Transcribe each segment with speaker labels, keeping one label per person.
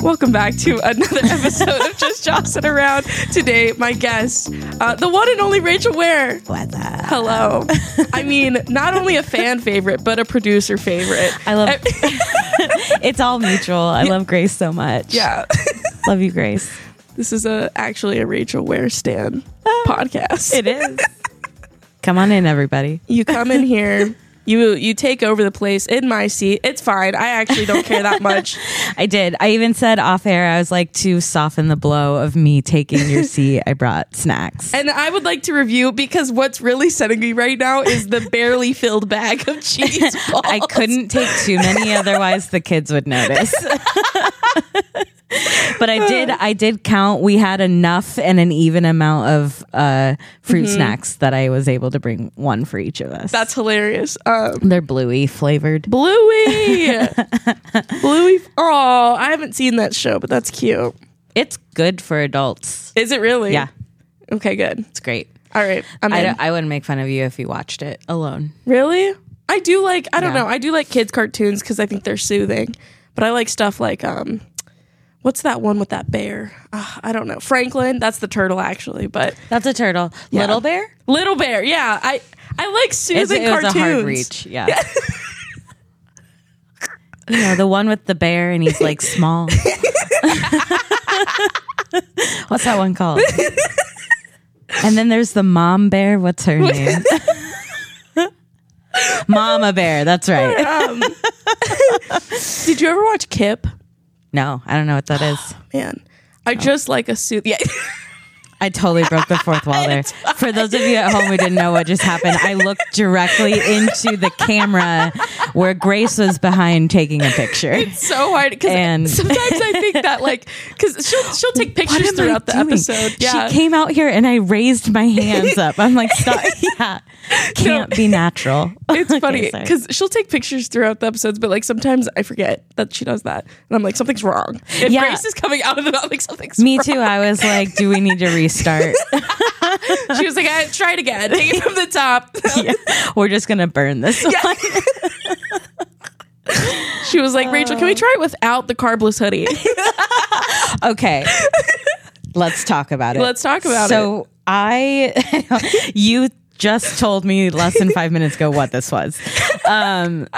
Speaker 1: Welcome back to another episode of Just Jossing Around. Today, my guest, uh, the one and only Rachel Ware.
Speaker 2: What's up?
Speaker 1: Hello. I mean, not only a fan favorite, but a producer favorite.
Speaker 2: I love it's all mutual. I love Grace so much.
Speaker 1: Yeah.
Speaker 2: Love you, Grace.
Speaker 1: this is a actually a Rachel Ware Stan podcast.
Speaker 2: It is. Come on in, everybody.
Speaker 1: You come in here, you you take over the place in my seat. It's fine. I actually don't care that much.
Speaker 2: I did. I even said off air, I was like, to soften the blow of me taking your seat, I brought snacks.
Speaker 1: And I would like to review because what's really setting me right now is the barely filled bag of cheese balls.
Speaker 2: I couldn't take too many, otherwise the kids would notice. but I did. I did count. We had enough and an even amount of uh, fruit snacks that I was able to bring one for each of us.
Speaker 1: That's hilarious. Um,
Speaker 2: they're bluey flavored.
Speaker 1: Bluey, Bluey. Oh, I haven't seen that show, but that's cute.
Speaker 2: It's good for adults.
Speaker 1: Is it really?
Speaker 2: Yeah,
Speaker 1: Okay, good.
Speaker 2: it's great.
Speaker 1: All right, I'm
Speaker 2: I,
Speaker 1: in.
Speaker 2: don't- I wouldn't make fun of you if you watched it alone.
Speaker 1: really. I do like. I don't
Speaker 2: Yeah.
Speaker 1: know. I do like kids cartoons because I think they're soothing. But I like stuff like um, what's that one with that bear? Ah, I don't know. Franklin. That's the turtle actually, but
Speaker 2: That's a turtle. Little bear.
Speaker 1: Little Bear. Yeah, I I like soothing
Speaker 2: it was
Speaker 1: cartoons.
Speaker 2: a hard reach. Yeah. you know the one with the bear and he's like small. What's that one called? and then there's the mom bear. What's her name? Mama bear. That's right.
Speaker 1: Um, did you ever watch Kip?
Speaker 2: No, I don't know what that is.
Speaker 1: Oh, man,
Speaker 2: Oh.
Speaker 1: I just like a suit. Yeah.
Speaker 2: I totally broke the fourth wall there. For those of you at home who didn't know what just happened, I looked directly into the camera where Grace was behind taking a picture.
Speaker 1: It's so hard because sometimes I think that like because she'll she'll take pictures throughout the
Speaker 2: doing?
Speaker 1: episode. Yeah,
Speaker 2: She came out here and I raised my hands up. I'm like, stop. Yeah. Can't be natural.
Speaker 1: it's
Speaker 2: Okay,
Speaker 1: funny because she'll take pictures throughout the episodes, but like sometimes I forget that she does that, and I'm like something's wrong. If
Speaker 2: Yeah.
Speaker 1: Grace is coming out of the, I'm like something's wrong.
Speaker 2: Me
Speaker 1: wrong.
Speaker 2: too. I was like, do we need to restart?
Speaker 1: She was like, I try it again, take it from the top.
Speaker 2: Yeah. We're just going to burn this one.
Speaker 1: She was like, Rachel, can we try it without the carbless hoodie?
Speaker 2: Okay. Let's talk about it.
Speaker 1: Let's talk about it.
Speaker 2: so I, you just told me less than five minutes ago what this was. Um,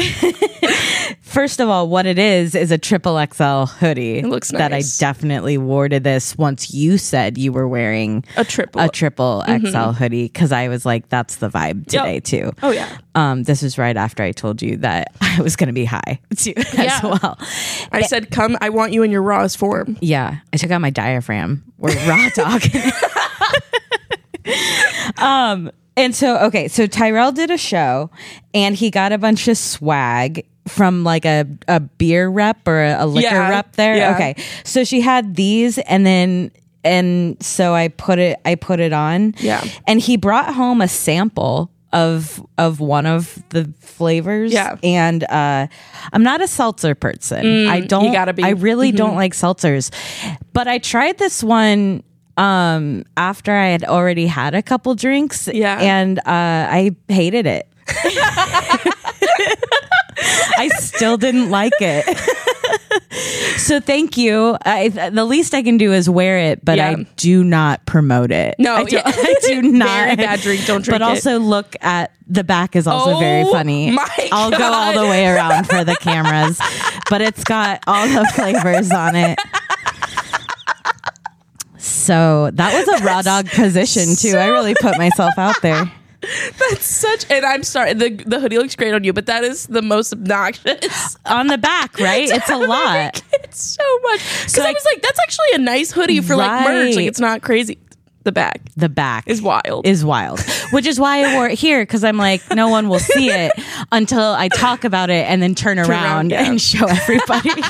Speaker 2: first of all, what it is is a triple XL hoodie. It
Speaker 1: looks
Speaker 2: That I definitely wore to this once you said you were wearing
Speaker 1: A triple.
Speaker 2: a triple XL hoodie because I was like, that's the vibe today too.
Speaker 1: Oh yeah,
Speaker 2: Um, this is right after I told you that I was going to be high too, as
Speaker 1: Yeah.
Speaker 2: well.
Speaker 1: I said, come. I want you in your rawest form.
Speaker 2: Yeah, I took out my diaphragm. We're raw talking. um, and so okay, so Tyrell did a show, and he got a bunch of swag from like a, a beer rep or a, a liquor
Speaker 1: Yeah,
Speaker 2: rep there.
Speaker 1: yeah.
Speaker 2: Okay, so she had these, and then and so I put it I put it on.
Speaker 1: Yeah.
Speaker 2: and he brought home a sample of of one of the flavors
Speaker 1: Yeah.
Speaker 2: and uh i'm not a seltzer person i don't
Speaker 1: Mm, be. Mm-hmm.
Speaker 2: i really don't like seltzers but i tried this one um after i had already had a couple drinks
Speaker 1: Yeah.
Speaker 2: and uh i hated it i still didn't like it so thank you I, the least i can do is wear it but
Speaker 1: Yeah.
Speaker 2: i do not promote it
Speaker 1: No,
Speaker 2: i do,
Speaker 1: yeah.
Speaker 2: I do not
Speaker 1: Very bad drink, don't drink it.
Speaker 2: but
Speaker 1: it.
Speaker 2: also look at the back is also very
Speaker 1: Oh
Speaker 2: funny
Speaker 1: my
Speaker 2: i'll go all the way around for the cameras but it's got all the flavors on it so that was a raw dog position too i really put myself out there
Speaker 1: That's such. And I'm sorry. The the hoodie looks great on you, but that is the most obnoxious.
Speaker 2: on the back right it's a lot
Speaker 1: It's so much. Because
Speaker 2: So
Speaker 1: I
Speaker 2: I-
Speaker 1: was like, that's actually a nice hoodie for like merch. Like it's not crazy. The back
Speaker 2: the back
Speaker 1: is wild.
Speaker 2: is wild which is why I wore it here because I'm like, no one will see it until I talk about it and then turn, around,
Speaker 1: around, yeah.
Speaker 2: and show everybody.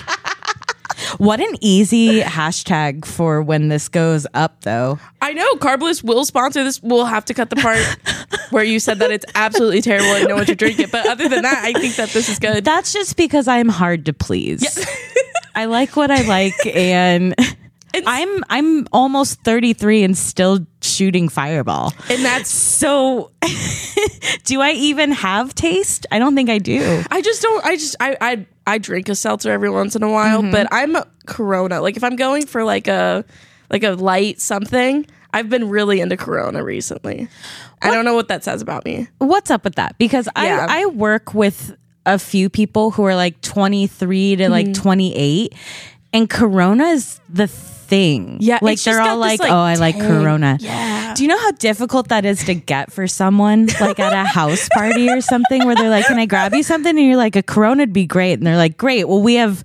Speaker 2: What an easy hashtag for when this goes up, though.
Speaker 1: I know Carbless will sponsor this. We'll have to cut the part where you said that it's absolutely terrible and no one should drink it. But other than that, I think that this is good.
Speaker 2: That's just because I'm hard to please. I like what I like, and I'm I'm almost 33 and still shooting fireball.
Speaker 1: and that's
Speaker 2: So, do I even have taste? I don't think I do.
Speaker 1: I just don't. I just I I I drink a seltzer every once in a while,
Speaker 2: Mm-hmm.
Speaker 1: but I'm Corona. Like if I'm going for like a like a light something, I've been really into Corona recently. I don't know what that says about me.
Speaker 2: What's up with that? Because
Speaker 1: Yeah.
Speaker 2: I I work with a few people who are like 23 to
Speaker 1: Mm-hmm.
Speaker 2: like 28, and Corona is the thing.
Speaker 1: Yeah,
Speaker 2: like they're all
Speaker 1: this,
Speaker 2: like,
Speaker 1: like,
Speaker 2: "Oh, I like
Speaker 1: tang."
Speaker 2: Corona."
Speaker 1: Yeah.
Speaker 2: Do you know how difficult that is to get for someone, like at a house party or something, where they're like, "Can I grab you something?" And you're like, "A Corona'd be great," and they're like, "Great. Well, we have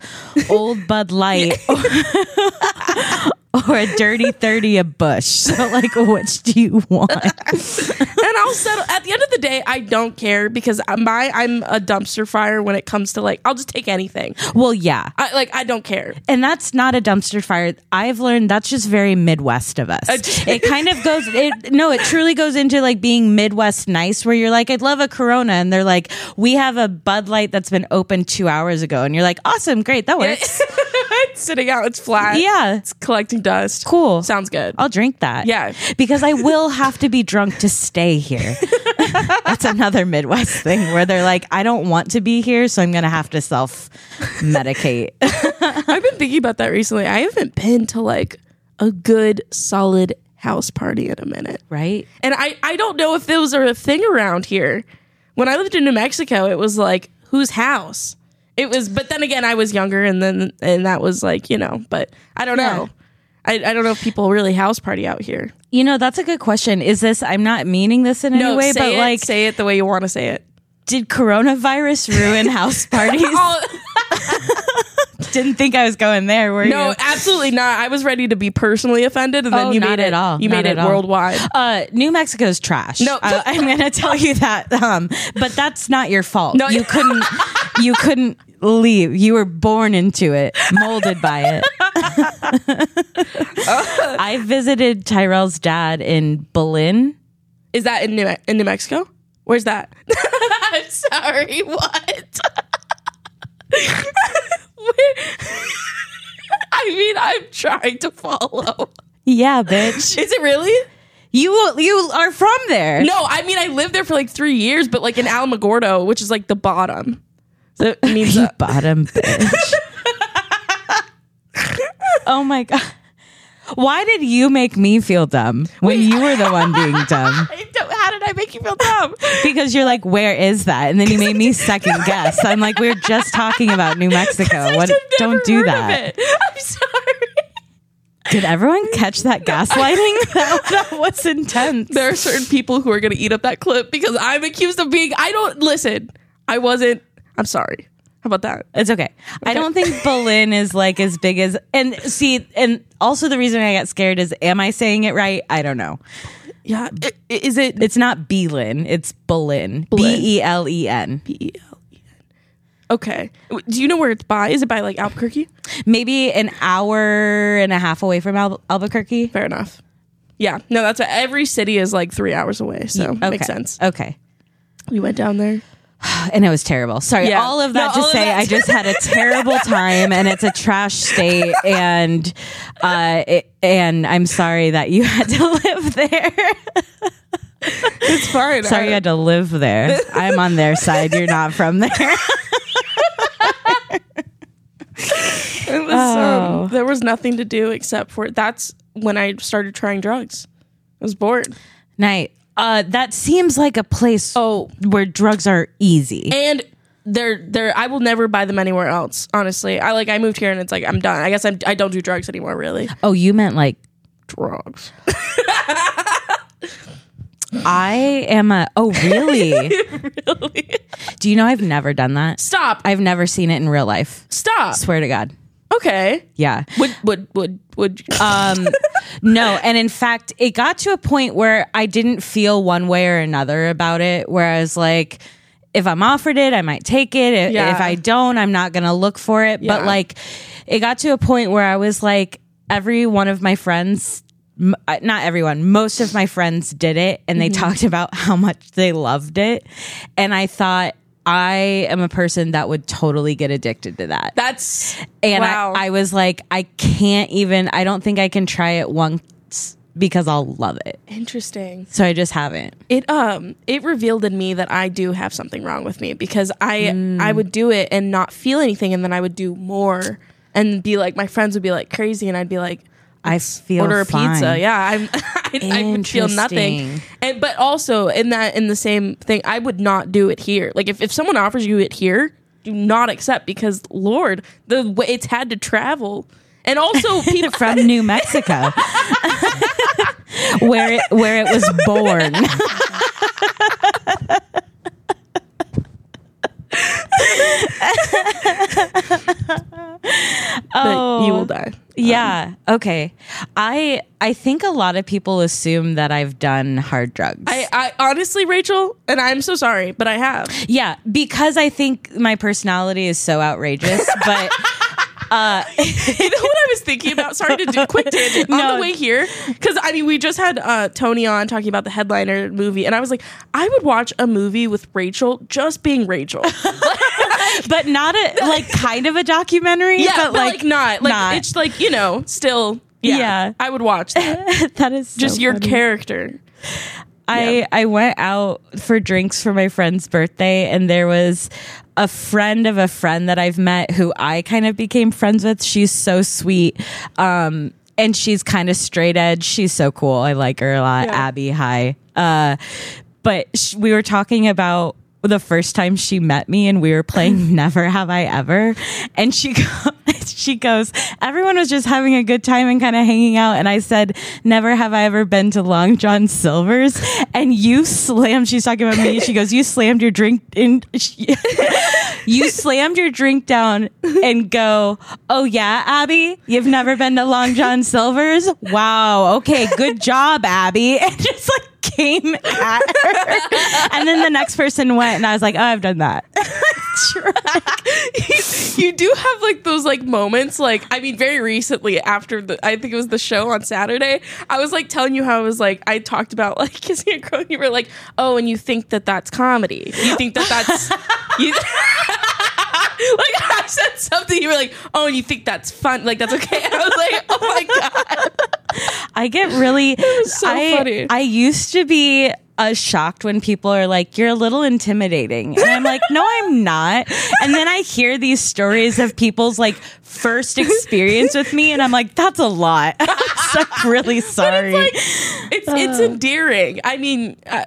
Speaker 2: Old Bud Light." Or a dirty 30 a Busch. So, like, which do you want?
Speaker 1: and I'll settle. At the end of the day, I don't care because I'm my I'm a dumpster fire when it comes to like I'll just take anything.
Speaker 2: Well, yeah.
Speaker 1: I like I don't care.
Speaker 2: And that's not a dumpster fire. I've learned that's just very Midwest of us. it kind of goes, it, no, it truly goes into like being Midwest nice, where you're like, I'd love a Corona. And they're like, we have a Bud Light that's been open two hours ago. And you're like, awesome, great, that works.
Speaker 1: It's sitting out. It's flat.
Speaker 2: Yeah.
Speaker 1: It's collecting dust.
Speaker 2: Cool.
Speaker 1: Sounds good.
Speaker 2: I'll drink that.
Speaker 1: Yeah.
Speaker 2: Because I will have to be drunk to stay here. That's another Midwest thing where they're like, I don't want to be here, so I'm going to have to self medicate.
Speaker 1: I've been thinking about that recently. I haven't been to like a good solid house party in a minute.
Speaker 2: right?
Speaker 1: And I, I don't know if those are a thing around here. When I lived in New Mexico, it was like, whose house? It was, but then again, I was younger and then, and that was like, you know, but I don't know. I, I don't know if people really house party out here.
Speaker 2: You know, that's a good question. Is this, I'm not meaning this in any way, but
Speaker 1: it,
Speaker 2: like,
Speaker 1: say it the way you want to say it.
Speaker 2: did coronavirus ruin house parties? Didn't think I was going there. Were
Speaker 1: no,
Speaker 2: you?
Speaker 1: absolutely not. I was ready to be personally offended, and then
Speaker 2: Oh,
Speaker 1: you made it
Speaker 2: at all.
Speaker 1: You
Speaker 2: Not
Speaker 1: made it
Speaker 2: all.
Speaker 1: worldwide.
Speaker 2: Uh, New Mexico's trash.
Speaker 1: No.
Speaker 2: I, I'm going to tell you that. Um, but that's not your fault.
Speaker 1: No.
Speaker 2: you couldn't. You couldn't leave. You were born into it, molded by it. I visited Tyrell's dad in Berlin.
Speaker 1: Is that in New in New Mexico? Where's that? I'm sorry. What? I mean, I'm trying to follow.
Speaker 2: Yeah, bitch.
Speaker 1: Is it really?
Speaker 2: You you are from there.
Speaker 1: No, I mean I lived there for like three years, but like in Alamogordo, which is like the bottom. So it means
Speaker 2: You bottom bitch. oh my god. Why did you make me feel dumb when you were the one being dumb?
Speaker 1: How did I make you feel dumb?
Speaker 2: Because you're like, where is that? And then you made me second guess. I'm like, we are just talking about New Mexico. What? Don't do that.
Speaker 1: I'm sorry.
Speaker 2: Did everyone catch that gaslighting? that, that was intense.
Speaker 1: There are certain people who are going to eat up that clip because I'm accused of being. I don't listen. I wasn't. I'm sorry. How about that?
Speaker 2: It's okay. I don't think Berlin is like as big as and see and also the reason I got scared is am I saying it right? I don't know.
Speaker 1: Yeah. Is it?
Speaker 2: It's not Berlin, it's Belen. B e l e n. B e l e n.
Speaker 1: Okay. Do you know where it's by? Is it by like Albuquerque?
Speaker 2: Maybe an hour and a half away from Al- Albuquerque.
Speaker 1: Fair enough. Yeah. No, that's every city is like three hours away, so
Speaker 2: Okay.
Speaker 1: makes sense.
Speaker 2: Okay.
Speaker 1: We went down there.
Speaker 2: And it was terrible. Sorry,
Speaker 1: Yeah.
Speaker 2: all of that
Speaker 1: No,
Speaker 2: to say I just had a terrible time and it's a trash state and uh it, and I'm sorry that you had to live there.
Speaker 1: It's fine.
Speaker 2: sorry you had to live there. I'm on their side. You're not from there.
Speaker 1: It was,
Speaker 2: Oh.
Speaker 1: um, there was nothing to do except for that's when I started trying drugs. I was bored.
Speaker 2: Night. Uh that seems like a place
Speaker 1: Oh,
Speaker 2: where drugs are easy.
Speaker 1: and they're they're I will never buy them anywhere else. Honestly, I like I moved here and it's like I'm done. I guess I'm, I don't do drugs anymore. Really,
Speaker 2: Oh, you meant like
Speaker 1: drugs.
Speaker 2: I am a Oh, really?
Speaker 1: really?
Speaker 2: Do you know I've never done that?
Speaker 1: Stop!
Speaker 2: I've never seen it in real life.
Speaker 1: Stop!
Speaker 2: Swear to God.
Speaker 1: Okay.
Speaker 2: Yeah.
Speaker 1: Would would would would
Speaker 2: Um, no, and in fact, it got to a point where I didn't feel one way or another about it. Where I was like, if I'm offered it, I might take it. If,
Speaker 1: Yeah.
Speaker 2: if I don't, I'm not gonna look for it. But like, it got to a point where I was like, every one of my friends. m- uh, Not everyone, most of my friends did it and they talked about how much they loved it. And I thought, I am a person that would totally get addicted to that.
Speaker 1: that's
Speaker 2: And
Speaker 1: wow.
Speaker 2: I, I was like, I can't even, I don't think I can try it once because I'll love it.
Speaker 1: interesting.
Speaker 2: So I just haven't.
Speaker 1: It um it revealed in me that I do have something wrong with me because I
Speaker 2: Mm.
Speaker 1: I would do it and not feel anything and then I would do more and be like my friends would be like crazy and I'd be like
Speaker 2: I feel
Speaker 1: order a
Speaker 2: fine.
Speaker 1: pizza. Yeah, I'm. I, I feel nothing. And but also in that in the same thing, I would not do it here. Like if, if someone offers you it here, do not accept because Lord, the way it's had to travel, and also people
Speaker 2: From New Mexico, where it, where it was born.
Speaker 1: But you will die.
Speaker 2: Yeah. Okay. I I think a lot of people assume that I've done hard drugs.
Speaker 1: I, I honestly, Rachel, and I'm so sorry, but I have.
Speaker 2: yeah, because I think my personality is so outrageous. But
Speaker 1: You know what I was thinking about? Sorry to do quick tangent on
Speaker 2: No.
Speaker 1: the way here, because I mean we just had uh, Tony on talking about the headliner movie, and I was like, I would watch a movie with Rachel just being Rachel.
Speaker 2: But not a like kind of a documentary.
Speaker 1: Yeah,
Speaker 2: but,
Speaker 1: but, like, not like
Speaker 2: not.
Speaker 1: it's like you know still. Yeah,
Speaker 2: Yeah.
Speaker 1: I would watch that.
Speaker 2: that is so
Speaker 1: Just your
Speaker 2: funny.
Speaker 1: character.
Speaker 2: I
Speaker 1: Yeah.
Speaker 2: I went out for drinks for my friend's birthday, and there was a friend of a friend that I've met who I kind of became friends with. She's so sweet. Um, and she's kind of straight edge. She's so cool. I like her a lot.
Speaker 1: Yeah.
Speaker 2: Abby, hi. Uh, but sh- we were talking about the first time she met me and we were playing Never Have I Ever. And she go- she goes, everyone was just having a good time and kind of hanging out. And I said, Never have I ever been to Long John Silver's. And you slammed, she's talking about me. She goes, You slammed your drink in, you slammed your drink down and go, Oh yeah, Abby, you've never been to Long John Silver's? Wow. Okay. Good job, Abby. And just like, Came at her, and then the next person went, and I was like, "Oh, I've done that."
Speaker 1: you do have like those like moments like i mean very recently after the i think it was the show on saturday i was like telling you how i was like i talked about like kissing a girl and you were like oh and you think that that's comedy. You think that that's you i said something you were like oh and you think that's fun like that's okay And i was like oh my god
Speaker 2: I get really
Speaker 1: so
Speaker 2: I,
Speaker 1: funny.
Speaker 2: I used to be uh, shocked when people are like, "You're a little intimidating," and I'm like, "No, I'm not." And then I hear these stories of people's like first experience with me, and I'm like, "That's a lot." I'm so really sorry.
Speaker 1: it's it's endearing i mean uh,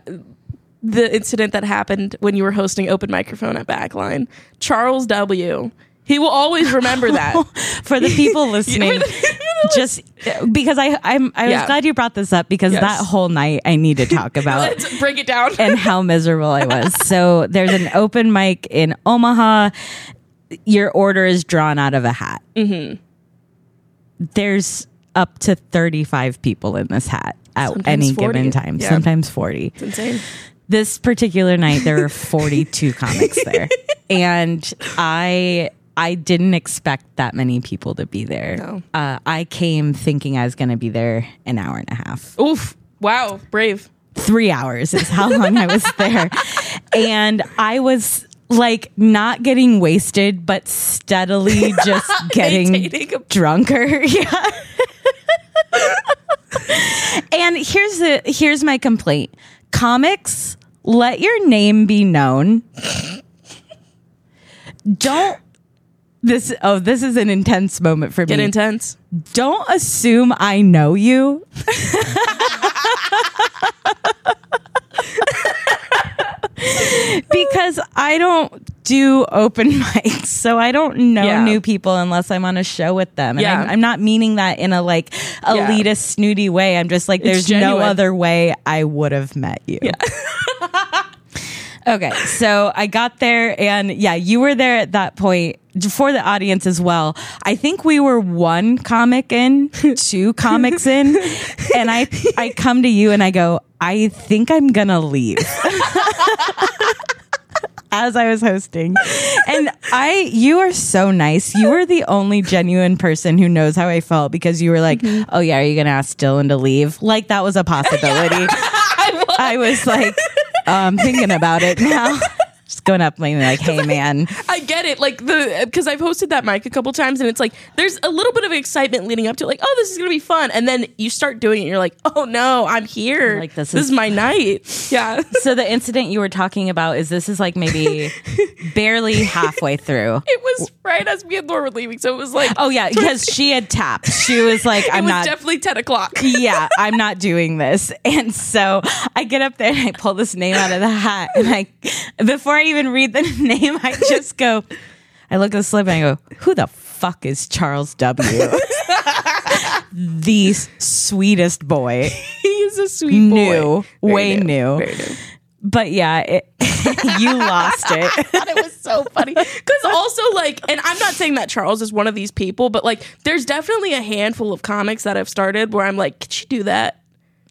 Speaker 1: the incident that happened when you were hosting open microphone at backline charles w he will always remember that
Speaker 2: For the people listening, just because I I'm I was
Speaker 1: Yeah.
Speaker 2: glad you brought this up because
Speaker 1: Yes.
Speaker 2: that whole night I need to talk about
Speaker 1: let's break it down
Speaker 2: and how miserable I was. So there's an open mic in Omaha. Your order is drawn out of a hat. Mm-hmm. There's up to 35 people in this hat at
Speaker 1: Sometimes
Speaker 2: any
Speaker 1: 40.
Speaker 2: given time,
Speaker 1: Yeah.
Speaker 2: sometimes 40.
Speaker 1: it's insane
Speaker 2: This particular night, there were 42 comics there. And I. I didn't expect that many people to be there.
Speaker 1: No.
Speaker 2: Uh, I came thinking I was going to be there an hour and a half
Speaker 1: oof wow brave
Speaker 2: three hours is how long I was there. And I was like not getting wasted, but steadily just getting drunker. Yeah. and here's the here's my complaint. Comics, let your name be known. Don't this oh this is an intense moment for
Speaker 1: get
Speaker 2: me
Speaker 1: intense
Speaker 2: don't assume I know you. because I don't do open mics, so I don't know
Speaker 1: Yeah.
Speaker 2: new people unless I'm on a show with them. And
Speaker 1: Yeah.
Speaker 2: I'm, I'm not meaning that in a like
Speaker 1: Yeah.
Speaker 2: elitist, snooty way. I'm just like, there's no other way I would have met you. Okay, so I got there, and yeah, you were there at that point for the audience as well. I think we were one comic in, two comics in, and I I come to you and I go, I think I'm gonna leave. As I was hosting, and I, you are so nice. You were the only genuine person who knows how I felt because you were like, mm-hmm. "Oh yeah, are you gonna ask Dylan to leave?" Like that was a possibility. I was like, oh, I'm thinking about it now. Going up and like, hey man.
Speaker 1: I get it. Like the because I've hosted that mic a couple times and it's like there's a little bit of excitement leading up to it, like, oh, this is gonna be fun. And then you start doing it, and you're like, oh no, I'm here.
Speaker 2: Like, this
Speaker 1: this
Speaker 2: is-
Speaker 1: is my night. Yeah.
Speaker 2: So the incident you were talking about is this is like maybe barely halfway through.
Speaker 1: It was right as me and Laura were leaving, so it was like,
Speaker 2: Oh yeah, because she had tapped. She was like, I'm
Speaker 1: was
Speaker 2: not
Speaker 1: definitely ten o'clock.
Speaker 2: yeah, I'm not doing this. And so I get up there and I pull this name out of the hat. And I, before I even read the name, I just go, I look at the slip and I go, who the fuck is Charles W? the sweetest boy.
Speaker 1: He's a sweet boy.
Speaker 2: New,
Speaker 1: Very
Speaker 2: way new.
Speaker 1: Very new.
Speaker 2: But yeah, it, you lost it.
Speaker 1: I thought it was so funny because also like and i'm not saying that charles is one of these people but like there's definitely a handful of comics that i've started where i'm like could you do that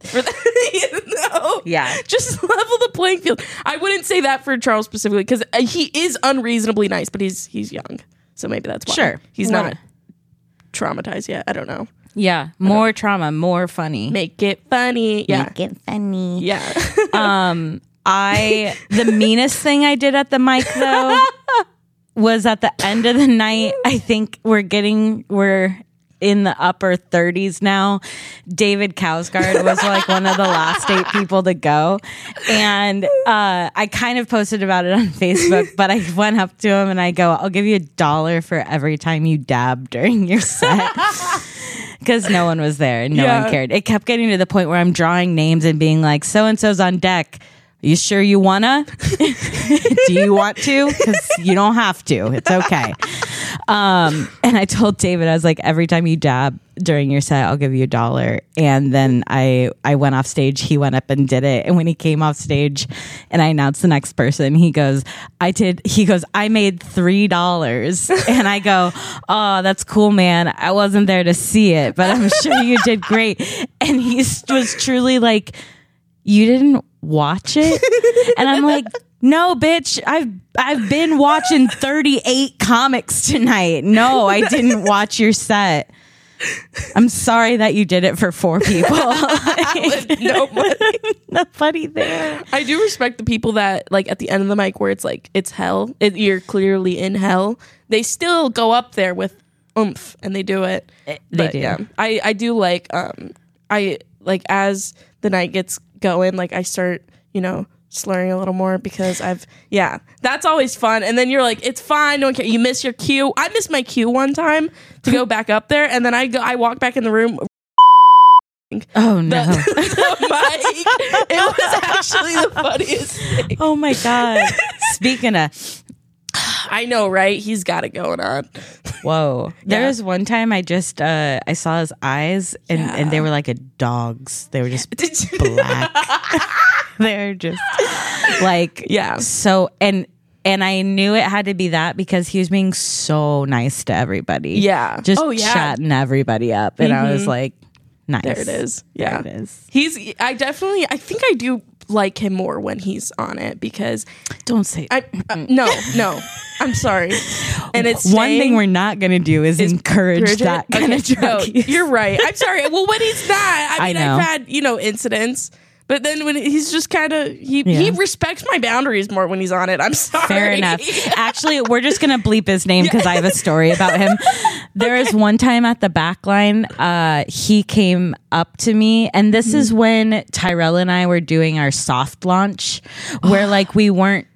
Speaker 1: for the, no
Speaker 2: Yeah.
Speaker 1: just level the playing field i wouldn't say that for charles specifically because uh, he is unreasonably nice but he's he's young so maybe that's why
Speaker 2: Sure.
Speaker 1: he's
Speaker 2: What-
Speaker 1: not traumatized yet i don't know
Speaker 2: Yeah, more trauma, more funny.
Speaker 1: make it funny yeah
Speaker 2: Make it funny.
Speaker 1: yeah um,
Speaker 2: I the meanest thing I did at the mic though was at the end of the night. I think we're getting we're in the upper 30s now. David Kausgard was like one of the last eight people to go. And uh, I kind of posted about it on Facebook, but I went up to him and I go, I'll give you a dollar for every time you dab during your set. Because no one was there and no
Speaker 1: Yeah.
Speaker 2: one cared. It kept getting to the point where I'm drawing names and being like, so and so's on deck. You sure you wanna? Do you want to? Because you don't have to. It's okay. Um, and I told David, I was like, every time you dab during your set, I'll give you a dollar. And then I I went off stage. He went up and did it. And when he came off stage, and I announced the next person, he goes, I did. He goes, I made three dollars. And I go, Oh, that's cool, man. I wasn't there to see it, but I'm sure you did great. And he was truly like, You didn't watch it? And I'm like, no, bitch. I've I've been watching 38 comics tonight. No, I didn't watch your set. I'm sorry that you did it for four people.
Speaker 1: no money.
Speaker 2: Nobody there.
Speaker 1: I do respect the people that like at the end of the mic where it's like it's hell. It, you're clearly in hell. They still go up there with oomph and they do it.
Speaker 2: they
Speaker 1: But,
Speaker 2: do.
Speaker 1: Yeah, I I do like um I like as the night gets going, like I start you know slurring a little more because I've yeah that's always fun. And then you're like it's fine, no one care. You miss your cue. I missed my cue one time to go back up there, and then I go I walk back in the room.
Speaker 2: Oh no.
Speaker 1: the mic. It was actually the funniest thing.
Speaker 2: oh my god. Speaking of
Speaker 1: I know, right? He's got it going on.
Speaker 2: whoa. There
Speaker 1: Yeah.
Speaker 2: was one time I just uh I saw his eyes and, and they were like a dog's. They were just black. They're just like
Speaker 1: Yeah.
Speaker 2: So and and I knew it had to be that because he was being so nice to everybody.
Speaker 1: Yeah.
Speaker 2: Just
Speaker 1: Oh, yeah.
Speaker 2: chatting everybody up. And I was like, nice.
Speaker 1: There it is. Yeah.
Speaker 2: There it is.
Speaker 1: He's. I definitely. I think I do like him more when he's on it because
Speaker 2: Don't say
Speaker 1: I. Uh, no, no. I'm sorry. And it's
Speaker 2: one thing we're not gonna do is, encourage
Speaker 1: Bridget?
Speaker 2: that kind
Speaker 1: Okay,
Speaker 2: of drug
Speaker 1: no. You're right. I'm sorry. Well, when he's not, I
Speaker 2: I
Speaker 1: mean,
Speaker 2: know.
Speaker 1: I've had you know incidents, but then when he's just kind of he
Speaker 2: Yeah.
Speaker 1: he respects my boundaries more when he's on it. I'm sorry.
Speaker 2: Fair enough. Actually, we're just gonna bleep his name because I have a story about him. there There is one time at the back line, uh, he came up to me, and this is when Tyrell and I were doing our soft launch, where like we weren't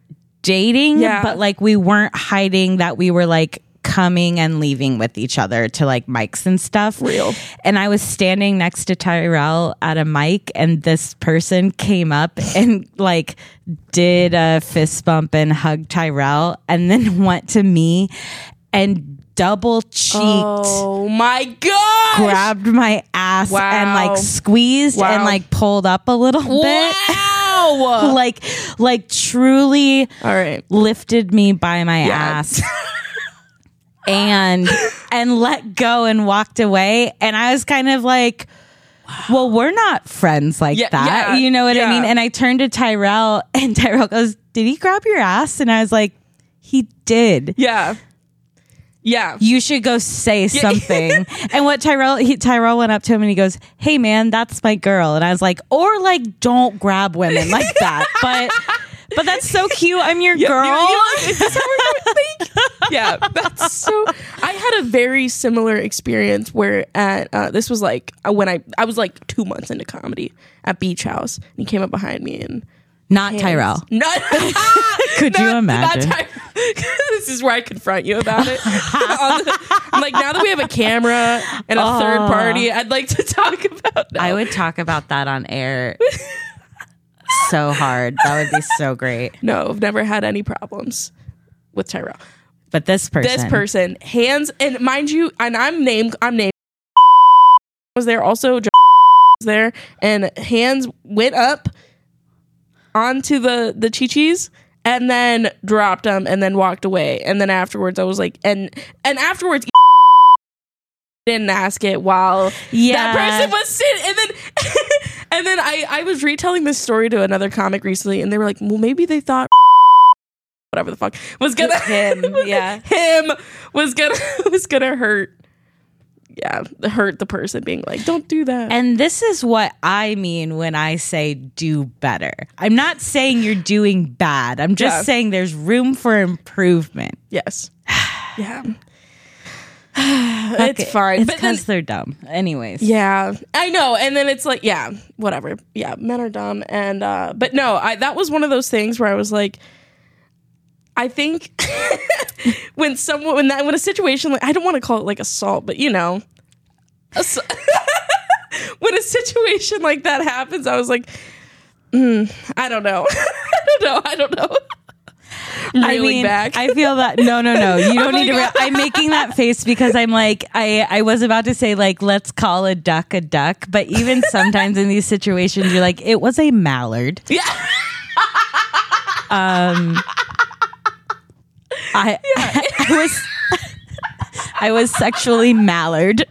Speaker 2: dating,
Speaker 1: Yeah.
Speaker 2: but like we weren't hiding that we were like coming and leaving with each other to like mics and stuff.
Speaker 1: Real.
Speaker 2: And I was standing next to Tyrell at a mic, and this person came up and like did a fist bump and hugged Tyrell, and then went to me and double cheeked.
Speaker 1: Oh my god!
Speaker 2: Grabbed my ass and like squeezed and like pulled up a little bit.
Speaker 1: Wow! no.
Speaker 2: like like truly
Speaker 1: All right.
Speaker 2: lifted me by my ass and and let go and walked away and i was kind of like well we're not friends like
Speaker 1: Yeah,
Speaker 2: that
Speaker 1: yeah,
Speaker 2: you know what i mean and i turned to tyrell and tyrell goes did he grab your ass and i was like he did
Speaker 1: Yeah. Yeah.
Speaker 2: you should go say something. and what Tyrell he, Tyrell went up to him and he goes, "Hey man, that's my girl." And I was like, "Or like don't grab women like that." But but that's so cute. I'm your girl.
Speaker 1: You- you like, is this how we're doing things? yeah, that's so. I had a very similar experience where at uh, this was like uh, when I I was like two months into comedy at Beach House, and he came up behind me and
Speaker 2: Not Tyrell.
Speaker 1: Not,
Speaker 2: Could you imagine?
Speaker 1: not Ty- this is where I confront you about it. The- I'm like, now that we have a camera and a third party, I'd like to talk about. No.
Speaker 2: I would talk about that on air so hard. That would be so great.
Speaker 1: no, I've never had any problems with Tyrell.
Speaker 2: But this person
Speaker 1: this person hands and mind you and i'm named i'm named was there also John was there and hands went up onto the the chi-chis and then dropped them and then walked away and then afterwards i was like and and afterwards didn't ask it while
Speaker 2: Yeah.
Speaker 1: that person was sitting and then and then i i was retelling this story to another comic recently and they were like well maybe they thought whatever the fuck was gonna
Speaker 2: Him, yeah.
Speaker 1: him was gonna was gonna hurt yeah hurt the person being like don't do that
Speaker 2: And this is what I mean when I say do better. I'm not saying you're doing bad. I'm just
Speaker 1: Yeah.
Speaker 2: saying there's room for improvement.
Speaker 1: yes yeah it's fine
Speaker 2: It's because they're dumb. Anyways.
Speaker 1: yeah i know and then it's like yeah whatever yeah men are dumb and uh but no i that was one of those things where i was like I think when someone when that when a situation like I don't want to call it like assault, but you know, ass- when a situation like that happens, I was like, mm, I don't know, I don't know, I don't know.
Speaker 2: I mean,
Speaker 1: back.
Speaker 2: I feel that no, no, no. You don't
Speaker 1: like,
Speaker 2: need to. Re- I'm making that face because I'm like, I, I was about to say like, let's call a duck a duck, but even sometimes in these situations, you're like, it was a mallard.
Speaker 1: yeah, um,
Speaker 2: I, I was, I was sexually mallard.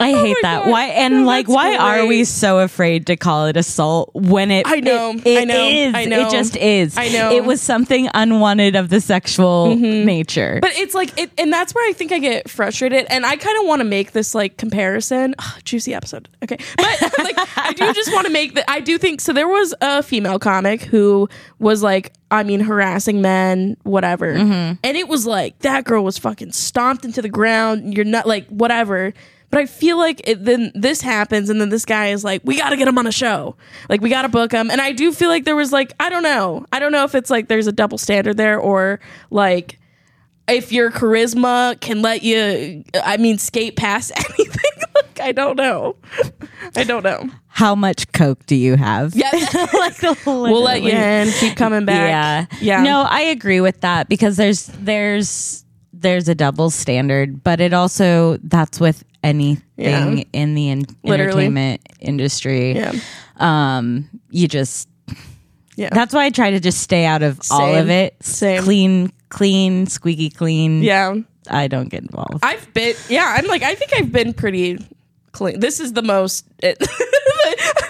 Speaker 2: I oh hate that.
Speaker 1: Oh God.
Speaker 2: Why and
Speaker 1: No,
Speaker 2: like why are we so afraid to call it assault when it
Speaker 1: I know,
Speaker 2: it, it
Speaker 1: I know,
Speaker 2: is.
Speaker 1: I know.
Speaker 2: it just is.
Speaker 1: I know.
Speaker 2: It was something unwanted of the sexual mm-hmm. nature.
Speaker 1: but it's like it, and that's where I think I get frustrated, and I kind of want to make this like comparison. Ugh, juicy episode, okay, but like I do just want to make that. I do think so. There was a female comic who was like, I mean, harassing men, whatever, mm-hmm. and it was like that girl was fucking stomped into the ground. You're not like whatever. But I feel like it, then this happens, and then this guy is like, "We got to get him on a show. Like, we got to book him." And I do feel like there was like, I don't know, I don't know if it's like there's a double standard there, or like if your charisma can let you i mean skate past anything like i don't know i don't know
Speaker 2: How much coke do you have?
Speaker 1: yeah
Speaker 2: like
Speaker 1: we'll let you in keep coming back
Speaker 2: Yeah.
Speaker 1: yeah
Speaker 2: No, I agree with that because there's there's there's a double standard, but it also that's with anything
Speaker 1: Yeah.
Speaker 2: in the
Speaker 1: Literally.
Speaker 2: entertainment industry.
Speaker 1: yeah
Speaker 2: Um, you just
Speaker 1: yeah
Speaker 2: that's why I try to just stay out of all of it.
Speaker 1: Same.
Speaker 2: Clean, clean, squeaky clean.
Speaker 1: yeah
Speaker 2: I don't get involved.
Speaker 1: i've been yeah i'm like i think i've been pretty clean this is the most it,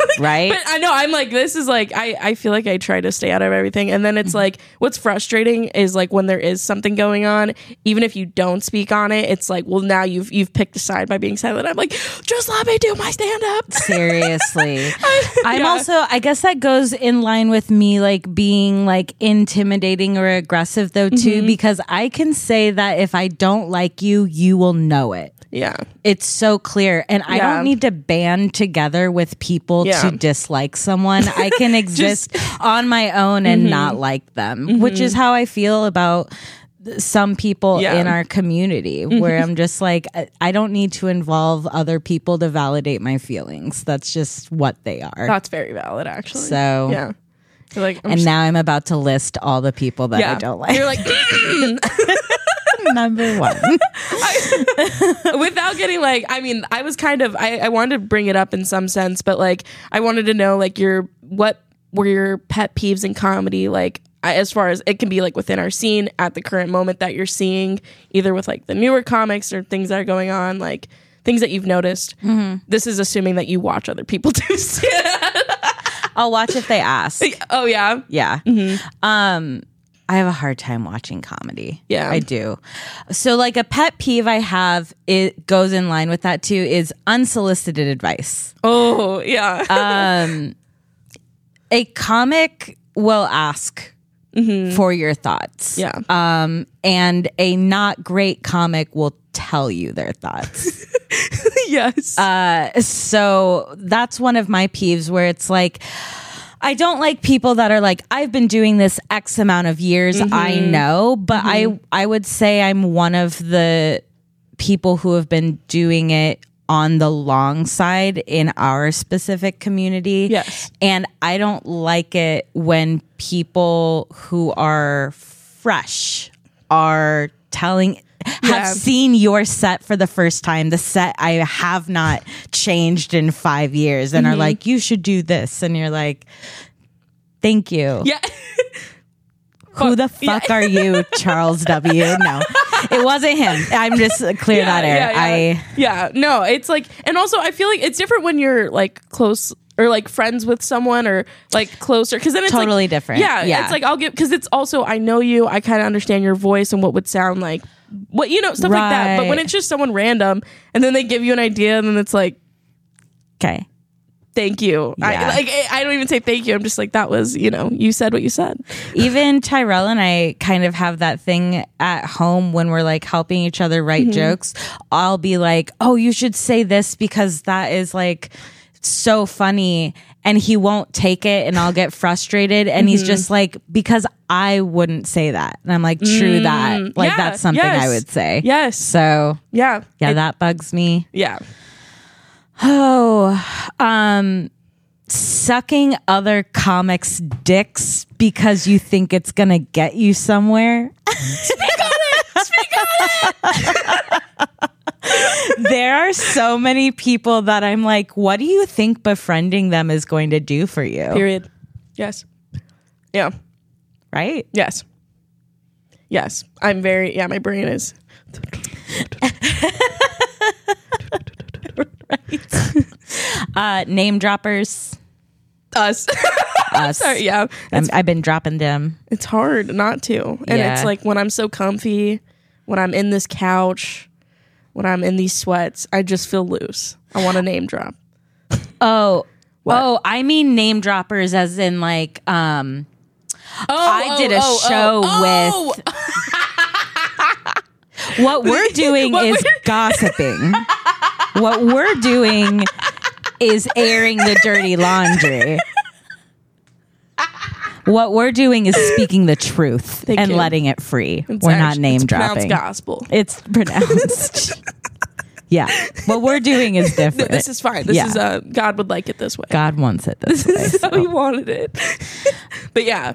Speaker 2: Right?
Speaker 1: But I know I'm like this is like I I feel like I try to stay out of everything and then
Speaker 2: Mm-hmm.
Speaker 1: it's like what's frustrating is like when there is something going on even if you don't speak on it it's like well now you've you've picked a side by being silent. I'm like just let me do my stand up.
Speaker 2: Seriously. I'm
Speaker 1: Yeah.
Speaker 2: also I guess that goes in line with me like being like intimidating or aggressive though too
Speaker 1: Mm-hmm.
Speaker 2: because I can say that if I don't like you, you will know it.
Speaker 1: Yeah.
Speaker 2: It's so clear and I
Speaker 1: Yeah.
Speaker 2: don't need to band together with people
Speaker 1: Yeah.
Speaker 2: to dislike someone. I can exist on my own and
Speaker 1: Mm-hmm.
Speaker 2: not like them, which is how I feel about some people
Speaker 1: Yeah. Mm-hmm.
Speaker 2: in our community where I'm just like I- I don't need to involve other people to validate my feelings. That's just what they are.
Speaker 1: That's very valid actually.
Speaker 2: So-
Speaker 1: Yeah. You're like I'm
Speaker 2: and
Speaker 1: just-
Speaker 2: now I'm about to list all the people that
Speaker 1: yeah.
Speaker 2: I don't like.
Speaker 1: You're like
Speaker 2: Number one.
Speaker 1: without getting like i mean i was kind of I, I wanted to bring it up in some sense but like i wanted to know like your what were your pet peeves in comedy like as far as it can be like within our scene at the current moment that you're seeing either with like the newer comics or things that are going on like things that you've noticed this is assuming that you watch other people do
Speaker 2: I'll watch if they ask.
Speaker 1: oh yeah
Speaker 2: Yeah. Um, I have a hard time watching comedy.
Speaker 1: Yeah.
Speaker 2: I do. So, like a pet peeve I have, it goes in line with that too, is unsolicited advice.
Speaker 1: oh yeah
Speaker 2: A comic will ask for your thoughts.
Speaker 1: Yeah.
Speaker 2: Um, and a not great comic will tell you their thoughts.
Speaker 1: yes Uh
Speaker 2: so that's one of my peeves where it's like I don't like people that are like I've been doing this x amount of years I mm-hmm. know but I mm-hmm. I would say I'm one of the people who have been doing it on the long side in our specific community.
Speaker 1: Yes.
Speaker 2: and I don't like it when people who are fresh are telling
Speaker 1: Yeah.
Speaker 2: have seen your set for the first time, the set I have not changed in five years, and are
Speaker 1: Mm-hmm.
Speaker 2: like, you should do this. And you're like, thank you.
Speaker 1: yeah
Speaker 2: Who the fuck are you, Charles W? No, it wasn't him. I'm just clear that air.
Speaker 1: Yeah, yeah. yeah, no, it's like, and also I feel like it's different when you're like close or like friends with someone or like closer because then it's like-
Speaker 2: Totally different.
Speaker 1: Yeah,
Speaker 2: Yeah.
Speaker 1: it's like I'll get because it's also I know you, I kind of understand your voice and what would sound like, what you know, stuff like that. But when it's just someone random and then they give you an idea and then it's like,
Speaker 2: okay.
Speaker 1: thank you. I, like I I don't even say thank you. I'm just like that was you know you said what you said.
Speaker 2: Even Tyrell and I kind of have that thing at home when we're like helping each other write
Speaker 1: Mm-hmm.
Speaker 2: jokes. I'll be like, "Oh, you should say this because that is like so funny." And he won't take it and I'll get frustrated and
Speaker 1: Mm-hmm.
Speaker 2: he's just like because I wouldn't say that. And I'm like, "True that." Like
Speaker 1: Mm, Yeah,
Speaker 2: that's something I would say.
Speaker 1: Yes.
Speaker 2: So,
Speaker 1: Yeah.
Speaker 2: yeah,
Speaker 1: It-
Speaker 2: that bugs me.
Speaker 1: yeah.
Speaker 2: Oh, um, sucking other comics' dicks because you think it's gonna get you somewhere. there are so many people that I'm like, what do you think befriending them is going to do for you?
Speaker 1: Period. Yes. Yeah.
Speaker 2: Right?
Speaker 1: Yes. Yes. I'm very yeah, my brain is right.
Speaker 2: Uh, name droppers.
Speaker 1: us.
Speaker 2: Us.
Speaker 1: Sorry, yeah.
Speaker 2: I'm, I've been dropping them.
Speaker 1: It's hard not to. And
Speaker 2: Yeah.
Speaker 1: it's like when I'm so comfy, when I'm in this couch, when I'm in these sweats, I just feel loose. I want to name drop.
Speaker 2: Oh, oh, I mean name droppers as in like, um,
Speaker 1: Oh,
Speaker 2: I did a show with. what we're doing
Speaker 1: What
Speaker 2: is
Speaker 1: we're-
Speaker 2: gossiping. what we're doing is airing the dirty laundry. What we're doing is speaking the truth
Speaker 1: Thank
Speaker 2: and
Speaker 1: you.
Speaker 2: letting it free.
Speaker 1: It's
Speaker 2: we're not
Speaker 1: actu-
Speaker 2: name
Speaker 1: it's pronounced
Speaker 2: dropping.
Speaker 1: gospel.
Speaker 2: It's pronounced. yeah. What we're doing is different.
Speaker 1: This is fine. This
Speaker 2: Yeah.
Speaker 1: is uh God would like it this way.
Speaker 2: God wants it this way.
Speaker 1: This is how
Speaker 2: so,
Speaker 1: he wanted it. but yeah,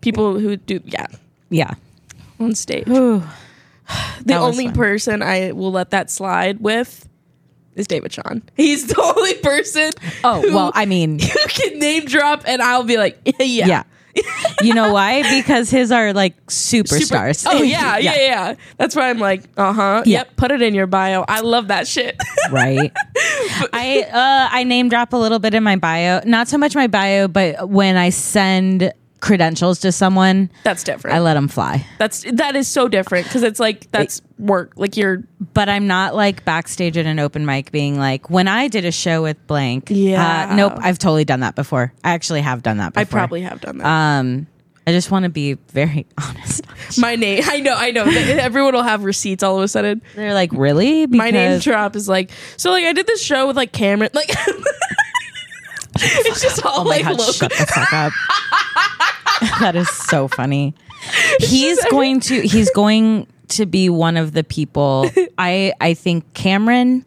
Speaker 1: people who do yeah
Speaker 2: yeah.
Speaker 1: on stage. The
Speaker 2: That was
Speaker 1: only
Speaker 2: fun.
Speaker 1: person I will let that slide with is David Sean. He's the only person.
Speaker 2: Oh,
Speaker 1: who-
Speaker 2: well, I mean,
Speaker 1: you can name drop, and I'll be like, yeah,
Speaker 2: yeah. You know why? Because his are like
Speaker 1: Super-
Speaker 2: superstars.
Speaker 1: Oh yeah, yeah, yeah, That's why I'm like, uh huh.
Speaker 2: Yeah.
Speaker 1: Yep, put it in your bio. I love that shit.
Speaker 2: right. I uh I name drop a little bit in my bio. Not so much my bio, but when I send credentials to someone,
Speaker 1: That's different.
Speaker 2: I let them fly.
Speaker 1: that's that is so different because it's like that's work. Like you're
Speaker 2: But I'm not like backstage at an open mic being like, when I did a show with blank.
Speaker 1: Yeah.
Speaker 2: Uh, nope, I've totally done that before. I actually have done that before.
Speaker 1: I probably have done that.
Speaker 2: um I just want to be very honest.
Speaker 1: my name, I know, I know. Everyone will have receipts all of a sudden.
Speaker 2: They're like, really?
Speaker 1: My name
Speaker 2: Because-
Speaker 1: drop is like so. Like I did this show with like Cameron. Like it's just all
Speaker 2: Oh my
Speaker 1: like
Speaker 2: god,
Speaker 1: local.
Speaker 2: shut the fuck up. that is so funny. He's going to he's going to be one of the people I I think Cameron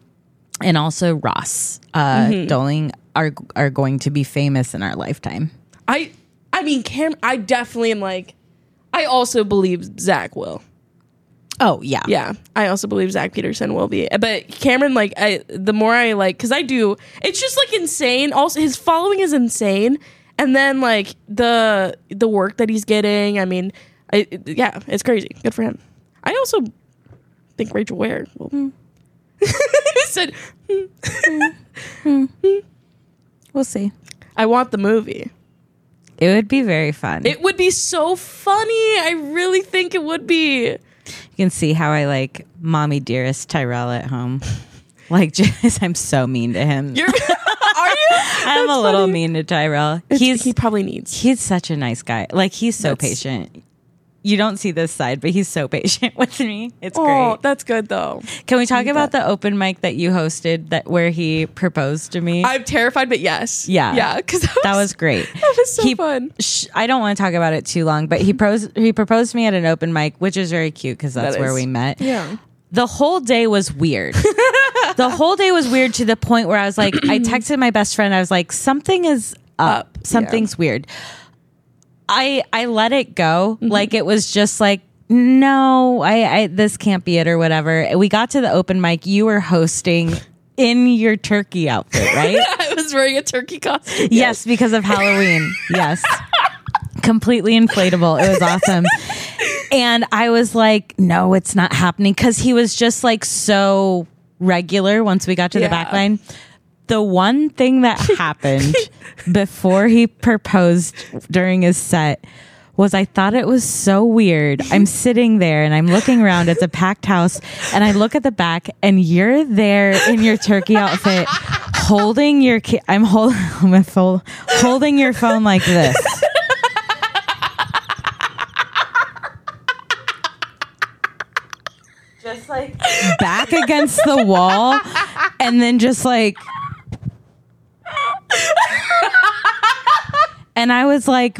Speaker 2: and also Ross uh
Speaker 1: Mm-hmm.
Speaker 2: Doling are are going to be famous in our lifetime.
Speaker 1: I I mean Cam. I definitely am like. I also believe Zach will.
Speaker 2: Oh yeah.
Speaker 1: Yeah, I also believe Zach Peterson will be. But Cameron, like, I the more I like, because I do, it's just like insane. Also, his following is insane, and then like the the work that he's getting. I mean, I, yeah, it's crazy. Good for him. I also think Rachel Ware will. Hmm. He said, hmm. Hmm.
Speaker 2: We'll see.
Speaker 1: "I want the movie."
Speaker 2: It would be very fun.
Speaker 1: It would be so funny. I really think it would be.
Speaker 2: you can see how I like mommy dearest Tyrell at home. Like just I'm so mean to him.
Speaker 1: You're, are you?
Speaker 2: I'm a little mean to Tyrell. He's
Speaker 1: he probably needs.
Speaker 2: he's such a nice guy. Like he's so
Speaker 1: That's-
Speaker 2: patient. You don't see this side, but he's so patient with me. It's
Speaker 1: Oh,
Speaker 2: great.
Speaker 1: that's good though.
Speaker 2: Can we talk about the open mic that you hosted that where he proposed to me?
Speaker 1: I'm terrified, but yes.
Speaker 2: Yeah.
Speaker 1: Yeah. Because
Speaker 2: that was great.
Speaker 1: That was so
Speaker 2: He-
Speaker 1: fun.
Speaker 2: Sh- I don't want to talk about it too long, but he pros- he proposed to me at an open mic, which is very cute because that's
Speaker 1: That
Speaker 2: where we met.
Speaker 1: Yeah.
Speaker 2: The whole day was weird. The whole day was weird to the point where I was like, I texted my best friend. I was like, something is up.
Speaker 1: Up,
Speaker 2: Something's weird. I I let it go.
Speaker 1: Mm-hmm.
Speaker 2: Like it was just like. No, I, I this can't be it or whatever. We got to the open mic. You were hosting in your turkey outfit, right?
Speaker 1: I was wearing a turkey costume.
Speaker 2: Yes, because of Halloween. Yes. Completely inflatable. It was awesome. And I was like, no, it's not happening because he was just like so regular once we got to the
Speaker 1: Yeah.
Speaker 2: Backline. The one thing that happened before he proposed during his set was I thought it was so weird. I'm sitting there and I'm looking around. It's a packed house, and I look at the back, and you're there in your turkey outfit, holding your. Ki- I'm hold, I'm holding your phone like this. Just like back against the wall, and then just like. And I was like,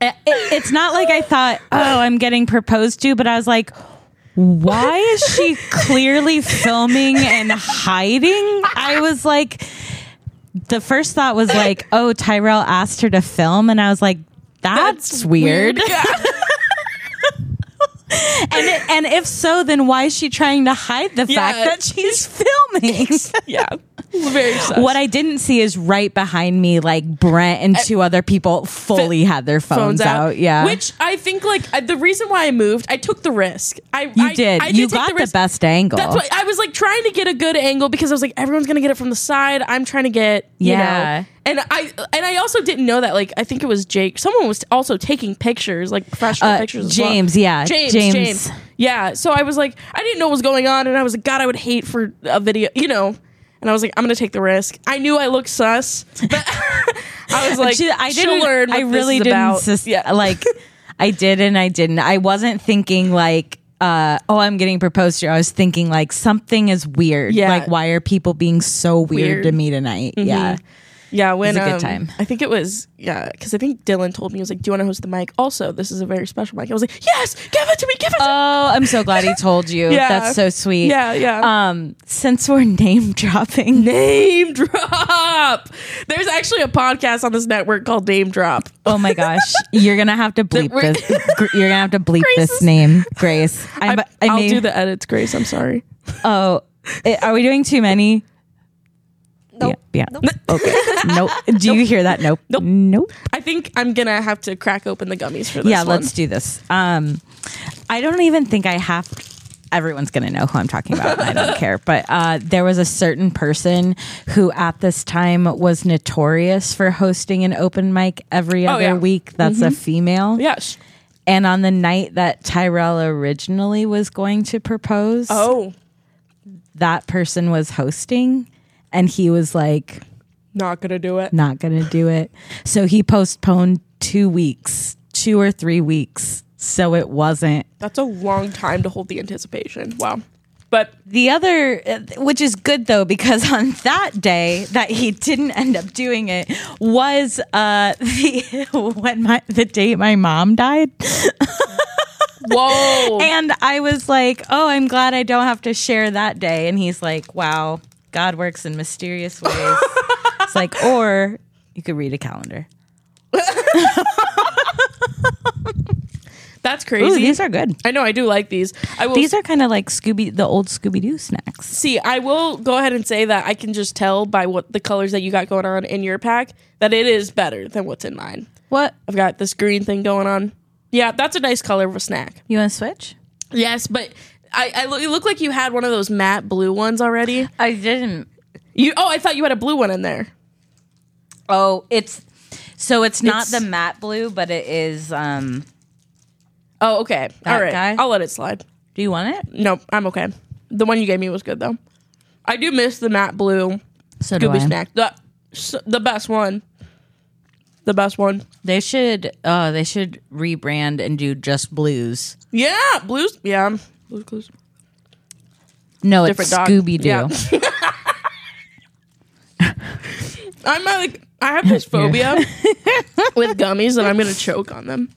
Speaker 2: it, it's not like I thought, oh, I'm getting proposed to, but I was like, why is she clearly filming and hiding? I was like, the first thought was like, oh, Tyrell asked her to film, and I was like, that's, weird.
Speaker 1: Yeah.
Speaker 2: And it, and if so, then why is she trying to hide the
Speaker 1: Yeah.
Speaker 2: fact that she's filming?
Speaker 1: yeah. Very.
Speaker 2: What I didn't see is right behind me, like Brent and two other people fully had their phones, out. Yeah,
Speaker 1: Which I think, like, the reason why I moved, I took the risk. I
Speaker 2: you
Speaker 1: I,
Speaker 2: did.
Speaker 1: I
Speaker 2: you got the,
Speaker 1: risk.
Speaker 2: best angle.
Speaker 1: That's why I was like trying to get a good angle because I was like, everyone's gonna get it from the side. I'm trying to get, you
Speaker 2: Yeah.
Speaker 1: know. And I and I also didn't know that. Like, I think it was Jake. Someone was also taking pictures, like professional
Speaker 2: Uh,
Speaker 1: pictures. as well.
Speaker 2: James, yeah,
Speaker 1: James,
Speaker 2: James.
Speaker 1: James, Yeah. So I was like, I didn't know what was going on, and I was like, God, I would hate for a video, you know. And I was like, I'm gonna take the risk. I knew I looked sus, but I was like,
Speaker 2: She- I didn't.
Speaker 1: learn.
Speaker 2: I really didn't.
Speaker 1: about.
Speaker 2: sus-
Speaker 1: yeah.
Speaker 2: like I did and I didn't. I wasn't thinking like. Uh, oh, I'm getting proposed to. I was thinking like something is weird.
Speaker 1: Yeah.
Speaker 2: Like, why are people being so weird,
Speaker 1: Weird. Mm-hmm.
Speaker 2: to me tonight? Yeah.
Speaker 1: Yeah, when
Speaker 2: a good
Speaker 1: um,
Speaker 2: time.
Speaker 1: I think it was yeah, because I think Dylan told me he was like, "Do you want to host the mic?" Also, this is a very special mic. I was like, "Yes, give it to me, give it." to me.
Speaker 2: Oh, I'm so glad he told you.
Speaker 1: Yeah.
Speaker 2: That's so sweet.
Speaker 1: Yeah, yeah.
Speaker 2: Um, since we're name dropping,
Speaker 1: Name drop. There's actually a podcast on this network called Name Drop.
Speaker 2: oh my gosh, you're gonna have to bleep this. You're gonna have to bleep
Speaker 1: Grace
Speaker 2: this name, Grace.
Speaker 1: I,
Speaker 2: I'm, I
Speaker 1: will
Speaker 2: may-
Speaker 1: do the edits, Grace. I'm sorry.
Speaker 2: Oh, eh, are we doing too many?
Speaker 1: Nope.
Speaker 2: Yeah. yeah. Okay. nope. Do you hear that? Nope.
Speaker 1: Nope.
Speaker 2: Nope.
Speaker 1: I think I'm gonna have to crack open the gummies for this.
Speaker 2: yeah.
Speaker 1: one.
Speaker 2: Let's do this. Um, I don't even think I have. Everyone's gonna know who I'm talking about. I don't care. But uh, there was a certain person who, at this time, was notorious for hosting an open mic every
Speaker 1: Oh,
Speaker 2: other
Speaker 1: yeah. Mm-hmm.
Speaker 2: week. That's a female.
Speaker 1: Yes.
Speaker 2: And on the night that Tyrell originally was going to propose,
Speaker 1: Oh,
Speaker 2: that person was hosting, and he was like,
Speaker 1: not gonna do it.
Speaker 2: not to do it. So he postponed two weeks, two or three weeks. So it wasn't.
Speaker 1: That's a long time to hold the anticipation. Wow. But
Speaker 2: The other, which is good though, because on that day that he didn't end up doing it was uh the when my the day my mom died.
Speaker 1: whoa.
Speaker 2: And I was like, oh, I'm glad I don't have to share that day. And he's like, wow, God works in mysterious ways. it's like, or you could read a calendar.
Speaker 1: That's crazy?
Speaker 2: Ooh, these are good.
Speaker 1: I know I do like these. I will
Speaker 2: These are kind of like Scooby, the old Scooby Doo snacks.
Speaker 1: see. I will go ahead and say that I can just tell by what the colors that you got going on in your pack that it is better than what's in mine.
Speaker 2: What
Speaker 1: I've got this green thing going on. Yeah, that's a nice color of a snack.
Speaker 2: you want to switch?
Speaker 1: Yes, but I, I look, it looked like you had one of those matte blue ones already.
Speaker 2: I didn't.
Speaker 1: You oh, I thought you had a blue one in there.
Speaker 2: Oh, it's so it's not
Speaker 1: It's-
Speaker 2: the matte blue, but it is. um
Speaker 1: Oh, okay.
Speaker 2: That
Speaker 1: All right.
Speaker 2: guy?
Speaker 1: I'll let it slide.
Speaker 2: Do you want it?
Speaker 1: Nope, I'm okay. The one you gave me was good though. I do miss the matte blue
Speaker 2: So I.
Speaker 1: snack. The s- the best one. The best one.
Speaker 2: They should. Uh, they should rebrand and do just blues.
Speaker 1: Yeah, blues. Yeah, blues clues.
Speaker 2: No,
Speaker 1: Different
Speaker 2: it's
Speaker 1: dog.
Speaker 2: Scooby Doo.
Speaker 1: Yeah. I'm like I have this phobia with gummies that I'm gonna choke on them.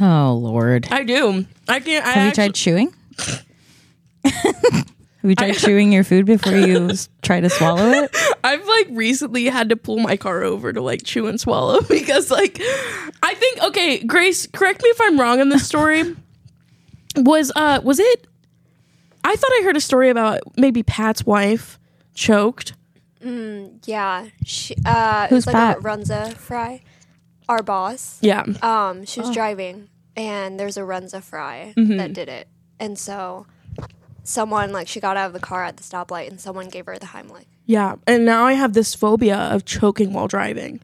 Speaker 2: Oh Lord.
Speaker 1: I do. I can't. I
Speaker 2: Have you tried chewing? Have you tried chewing your food before you try to swallow it?
Speaker 1: I've like recently had to pull my car over to like chew and swallow because like I think okay, Grace, correct me if I'm wrong in this story. was uh was it I thought I heard a story about maybe Pat's wife choked.
Speaker 3: Yeah, she uh,
Speaker 2: Who's
Speaker 3: it's like
Speaker 2: Pat?
Speaker 3: a Runza fry, our boss.
Speaker 1: Yeah.
Speaker 3: Um, she was
Speaker 2: Oh.
Speaker 3: driving, and there's a Runza fry
Speaker 2: Mm-hmm.
Speaker 3: that did it, and so someone like she got out of the car at the stoplight, and someone gave her the Heimlich.
Speaker 1: Yeah. And now I have this phobia of choking while driving.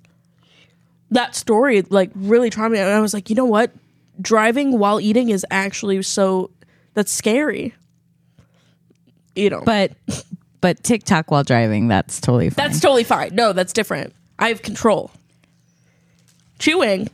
Speaker 1: That story like really traumatized me. And I was like, you know what? Driving while eating is actually so that's scary. You know.
Speaker 2: But but TikTok while driving, that's totally fine.
Speaker 1: That's totally fine. No, that's different. I have control. Chewing,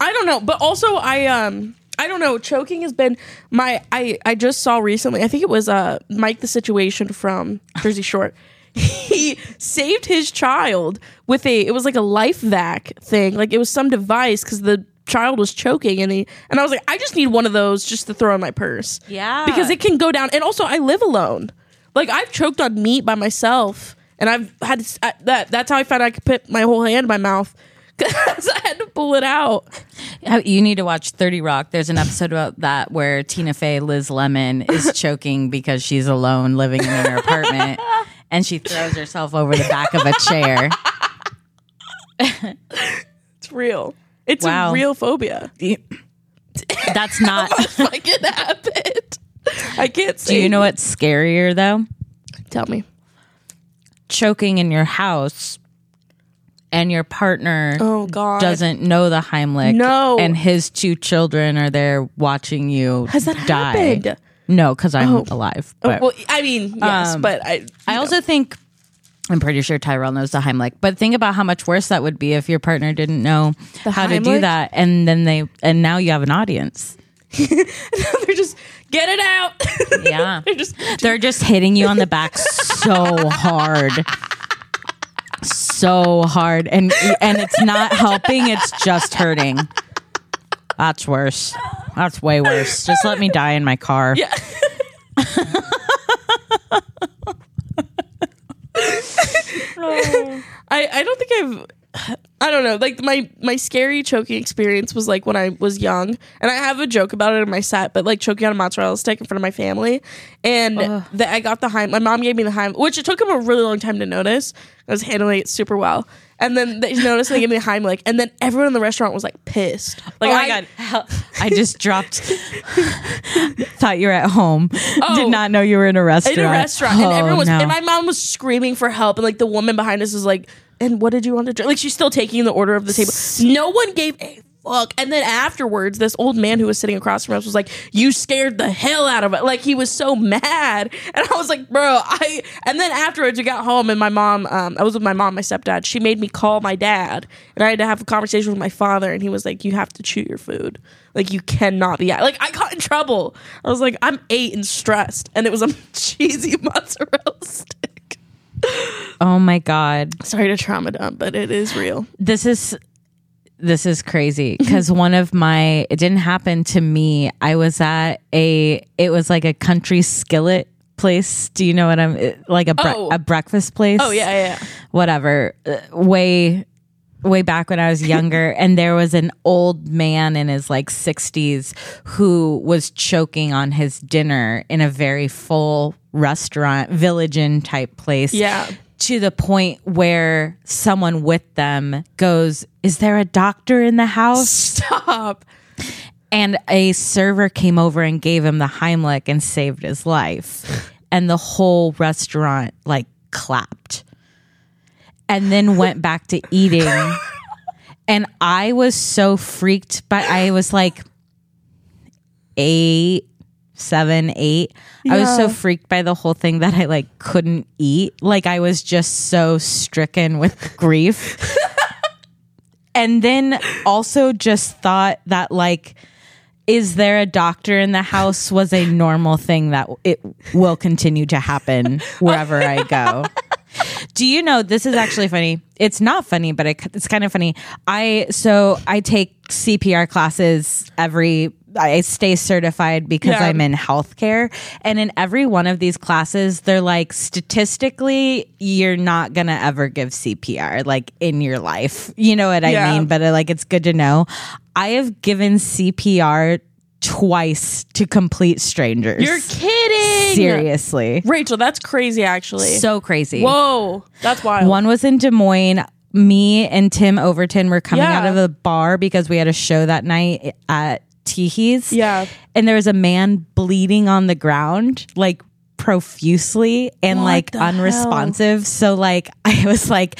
Speaker 1: I don't know, but also I um I don't know. Choking has been my I I just saw recently. I think it was uh Mike the Situation from Jersey Shore. he saved his child with a it was like a LifeVac thing. Like it was some device because the child was choking and he and I was like I just need one of those just to throw in my purse.
Speaker 2: Yeah.
Speaker 1: because it can go down. And also I live alone. Like I've choked on meat by myself, and I've had I, that. That's how I found I could put my whole hand in my mouth because I had to pull it out.
Speaker 2: You need to watch 30 Rock. There's an episode about that where Tina Fey, Liz Lemon, is choking because she's alone living in her apartment and she throws herself over the back of a chair.
Speaker 1: It's real. It's
Speaker 2: Wow.
Speaker 1: a real phobia.
Speaker 2: That's not.
Speaker 1: Like it happened. I can't say.
Speaker 2: Do you know what's scarier though?
Speaker 1: Tell me.
Speaker 2: Choking in your house and your partner
Speaker 1: Oh God.
Speaker 2: doesn't know the Heimlich.
Speaker 1: No.
Speaker 2: And his two children are there watching you
Speaker 1: Has that
Speaker 2: die.
Speaker 1: happened?
Speaker 2: No, because I'm
Speaker 1: Oh.
Speaker 2: alive.
Speaker 1: Oh, well, I mean, yes,
Speaker 2: Um,
Speaker 1: but I.
Speaker 2: I also think I'm pretty sure Tyrell knows the Heimlich, but think about how much worse that would be if your partner didn't know how to do that, and then they and now you have an audience.
Speaker 1: they're just get it out.
Speaker 2: Yeah,
Speaker 1: they're just
Speaker 2: they're just hitting you on the back so hard, so hard, and and it's not helping; it's just hurting. That's worse. That's way worse. Just let me die in my car.
Speaker 1: yeah. I, I don't think I've I don't know like my my scary choking experience was like when I was young and I have a joke about it in my set but like choking on a mozzarella stick in front of my family and that I got the Heim my mom gave me the Heim which it took him a really long time to notice I was handling it super well and then they noticed they gave me the Heimlich and then everyone in the restaurant was like pissed oh like
Speaker 2: oh
Speaker 1: I,
Speaker 2: my god! Hell, I just dropped. Thought you were at home. Oh. Did not know you were in a restaurant.
Speaker 1: in a restaurant, and
Speaker 2: Oh,
Speaker 1: everyone was,
Speaker 2: no.
Speaker 1: and my mom was screaming for help, and like the woman behind us is like, "And what did you want to drink?" Like she's still taking the order of the table. No one gave a fuck. And then afterwards, this old man who was sitting across from us was like, "You scared the hell out of it!" Like he was so mad, and I was like, "Bro, I." And then afterwards, we got home, and my mom, um, I was with my mom, my stepdad. She made me call my dad, and I had to have a conversation with my father, and he was like, "You have to chew your food." Like you cannot be like I got in trouble. I was like I'm eight and stressed, and it was a cheesy mozzarella stick.
Speaker 2: Oh my god!
Speaker 1: Sorry to trauma dump, but it is real.
Speaker 2: this is this is crazy because one of my it didn't happen to me i was at a it was like a country skillet place do you know what i'm it- like a bre-
Speaker 1: Oh.
Speaker 2: a breakfast place
Speaker 1: Oh yeah, yeah. yeah.
Speaker 2: whatever uh, way way back when I was younger, and there was an old man in his like 60s who was choking on his dinner in a very full restaurant, village inn type place.
Speaker 1: Yeah.
Speaker 2: To the point where someone with them goes, Is there a doctor in the house?
Speaker 1: Stop.
Speaker 2: And a server came over and gave him the Heimlich and saved his life. And the whole restaurant like clapped and then went back to eating. and I was so freaked, but I was like eight, seven, eight. I was so freaked by the whole thing that I like couldn't eat. Like I was just so stricken with grief. and then also just thought that like is there a doctor in the house was a normal thing that it will continue to happen wherever I go. Do you know this is actually funny? It's not funny, but it, it's kind of funny. I so I take CPR classes every. I stay certified because
Speaker 1: Yeah.
Speaker 2: I'm in healthcare, and in every one of these classes, they're like statistically, you're not gonna ever give CPR like in your life. You know what I
Speaker 1: Yeah.
Speaker 2: mean? But uh, like, it's good to know. I have given CPR twice to complete strangers.
Speaker 1: You're kidding.
Speaker 2: seriously
Speaker 1: Rachel, that's crazy actually.
Speaker 2: so crazy.
Speaker 1: Whoa. That's wild.
Speaker 2: One was in Des Moines. Me and Tim Overton were coming
Speaker 1: Yeah.
Speaker 2: out of the bar because we had a show that night at Teehee's.
Speaker 1: Yeah.
Speaker 2: And there was a man bleeding on the ground, like profusely and
Speaker 1: What
Speaker 2: like
Speaker 1: the hell?
Speaker 2: unresponsive. So like I was like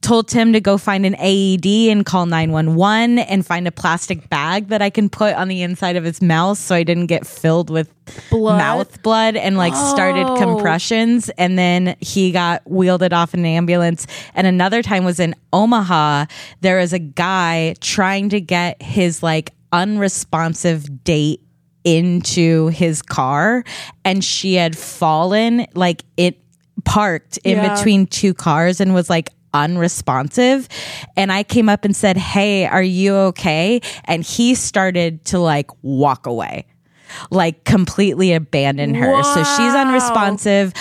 Speaker 2: told Tim to go find an AED and call 911 and find a plastic bag that I can put on the inside of his mouth so I didn't get filled with
Speaker 1: Blood?
Speaker 2: mouth blood and like started
Speaker 1: Oh.
Speaker 2: compressions and then he got wheeled off in an ambulance and another time was in Omaha there was a guy trying to get his like unresponsive date into his car and she had fallen like it parked in
Speaker 1: Yeah.
Speaker 2: between two cars and was like unresponsive and I came up and said, "Hey, are you okay?" and he started to like walk away. Like completely abandon her. So she's unresponsive.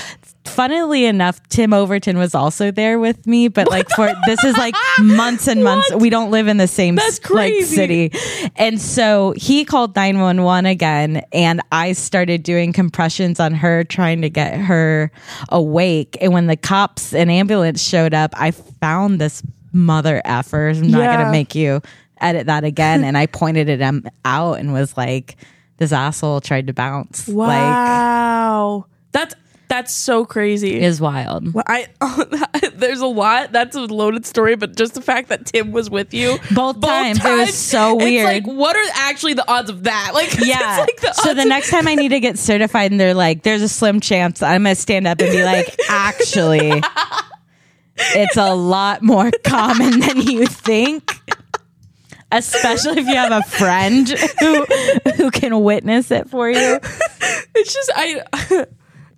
Speaker 2: Funnily enough, Tim Overton was also there with me, but like for this is like months and months. We don't live in the same
Speaker 1: That's
Speaker 2: like city. And so he called 911 again and I started doing compressions on her trying to get her awake. And when the cops and ambulance showed up, I found this mother effer. I'm not
Speaker 1: Yeah.
Speaker 2: going to make you edit that again. and I pointed at him out and was like, this asshole tried to bounce. Like,
Speaker 1: Wow. that's that's so crazy.
Speaker 2: it is wild.
Speaker 1: Well, I oh, there's a lot. That's a loaded story, but just the fact that Tim was with you
Speaker 2: Both times, it was so weird.
Speaker 1: It's like, what are actually the odds of that? Like, it's
Speaker 2: Yeah.
Speaker 1: like the
Speaker 2: so the
Speaker 1: of-
Speaker 2: next time I need to get certified and they're like, there's a slim chance I'm going to stand up and be like, actually, it's a lot more common than you think. Especially if you have a friend who who can witness it for you.
Speaker 1: it's just I.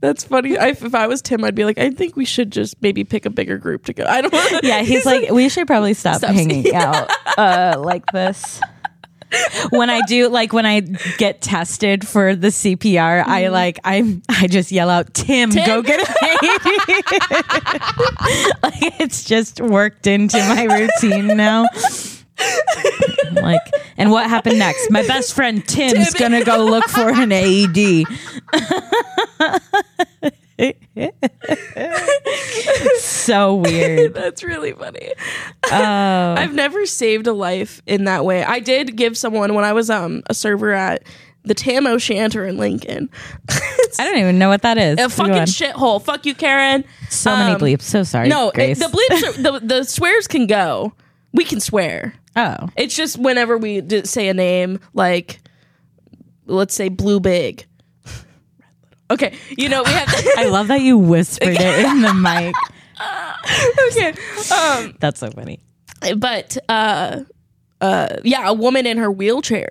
Speaker 1: That's funny. I, if I was Tim, I'd be like, I think we should just maybe pick a bigger group to go. I don't. Wanna.
Speaker 2: Yeah, he's like, we should probably stop,
Speaker 1: Stop
Speaker 2: hanging
Speaker 1: seeing-
Speaker 2: out uh, like this. When I do, like when I get tested for the CPR, I like I'm I just yell out, "Tim, go get an AED!" like it's just worked into my routine now. Like, and what happened next? My best friend Tim's
Speaker 1: Tim-
Speaker 2: gonna go look for an AED. so weird.
Speaker 1: That's really funny.
Speaker 2: Oh.
Speaker 1: I've never saved a life in that way. I did give someone when I was um a server at the Tam O'Shanter in Lincoln.
Speaker 2: I don't even know what that is.
Speaker 1: a fucking shithole. Fuck you, Karen.
Speaker 2: so many
Speaker 1: um,
Speaker 2: bleeps. So sorry.
Speaker 1: No, it, the bleeps, are, the the swears can go. We can swear.
Speaker 2: oh,
Speaker 1: It's just whenever we d- say a name, like let's say Blue Big. Okay, you know we have.
Speaker 2: I love that you whispered it in the mic.
Speaker 1: okay, um,
Speaker 2: That's so funny.
Speaker 1: but uh, uh, yeah, a woman in her wheelchair,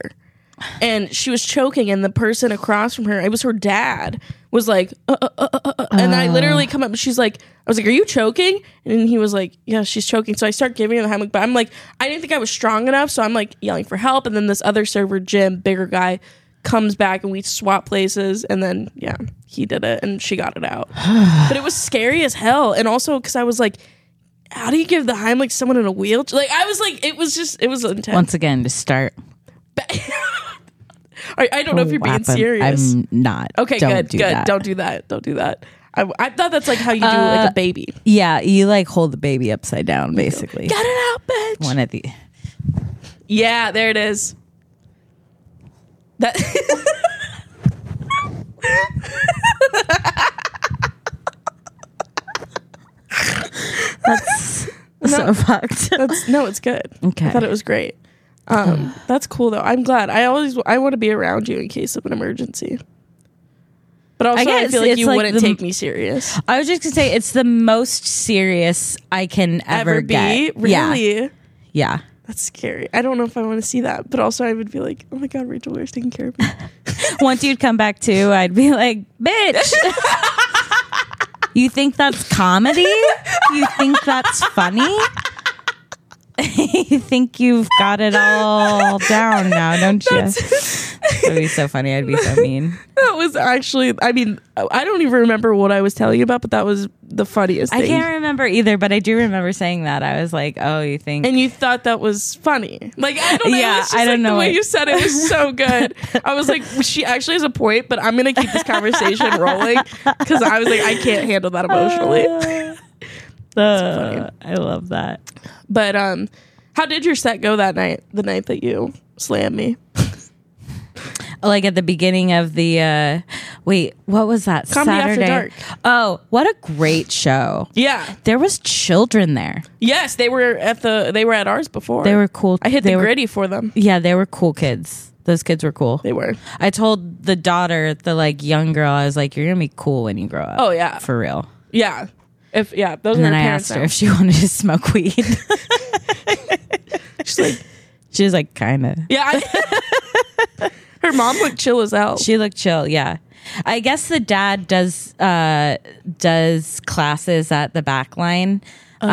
Speaker 1: and she was choking, and the person across from her, it was her dad, was like, uh, uh, uh, uh, uh, and I literally come up, and she's like, I was like, "Are you choking?" And he was like, "Yeah, she's choking." So I start giving her the Heimlich, but I'm like, I didn't think I was strong enough, so I'm like yelling for help, and then this other server, Jim, bigger guy. Comes back and we swap places, and then yeah, he did it and she got it out. but it was scary as hell, and also because I was like, how do you give the Heimlich someone in a wheelchair? Like I was like, it was just, it was intense.
Speaker 2: Once again, to start.
Speaker 1: I, I don't know if you're being serious.
Speaker 2: I'm not.
Speaker 1: okay,
Speaker 2: Don't
Speaker 1: good, good.
Speaker 2: That.
Speaker 1: Don't do that. Don't do that. I, I thought that's like how you do like a baby.
Speaker 2: Yeah, you like hold the baby upside down, basically.
Speaker 1: Get it out, bitch.
Speaker 2: One of the.
Speaker 1: Yeah, there it is. That that's
Speaker 2: So fucked.
Speaker 1: that's no, it's good.
Speaker 2: Okay.
Speaker 1: I thought it was great. Um, that's cool though. I'm glad. I always I want to be around you in case of an emergency. But also, I,
Speaker 2: guess
Speaker 1: feel like you
Speaker 2: like
Speaker 1: wouldn't
Speaker 2: the-
Speaker 1: take me serious.
Speaker 2: I was just gonna say it's the most serious I can ever,
Speaker 1: Ever be
Speaker 2: get.
Speaker 1: really?
Speaker 2: Yeah. Yeah.
Speaker 1: That's scary. I don't know if I want to see that, but also I would be like, oh my god, Rachel Ware's taking care of me.
Speaker 2: Once you'd come back too, I'd be like, bitch. you think that's comedy? You think that's funny? You think you've got it all down now, don't you? That'd be so funny. I'd be so mean.
Speaker 1: that was actually. I mean, I don't even remember what I was telling you about, but that was the funniest
Speaker 2: I
Speaker 1: thing.
Speaker 2: can't remember either, but I do remember saying that. I was like, oh, you think.
Speaker 1: and you thought that was funny. Like I don't know.
Speaker 2: Yeah,
Speaker 1: it was just
Speaker 2: I don't
Speaker 1: like
Speaker 2: know
Speaker 1: The way you said it was so good. I was like, she actually has a point, but I'm gonna keep this conversation rolling because I was like, I can't handle that emotionally.
Speaker 2: Uh, Uh, I love that.
Speaker 1: But um, how did your set go that night? The night that you slammed me.
Speaker 2: like at the beginning of the uh wait what was that
Speaker 1: Comedy After
Speaker 2: saturday
Speaker 1: Dark.
Speaker 2: oh what a great show
Speaker 1: Yeah.
Speaker 2: there was children there
Speaker 1: Yes, they were at the. They were at ours before.
Speaker 2: they were cool
Speaker 1: I hit
Speaker 2: they
Speaker 1: the
Speaker 2: were,
Speaker 1: gritty for them.
Speaker 2: yeah they were cool kids those kids were cool
Speaker 1: They were.
Speaker 2: i told the daughter the like young girl i was like you're gonna be cool when you grow up
Speaker 1: Oh yeah.
Speaker 2: for real
Speaker 1: Yeah. If yeah, those
Speaker 2: and
Speaker 1: are
Speaker 2: then i asked her if she wanted to smoke weed
Speaker 1: She's like,
Speaker 2: she was like kind of
Speaker 1: yeah. I, her mom looked chill as hell.
Speaker 2: She looked chill, yeah. I guess the dad does uh does classes at the Backline.
Speaker 1: Oh.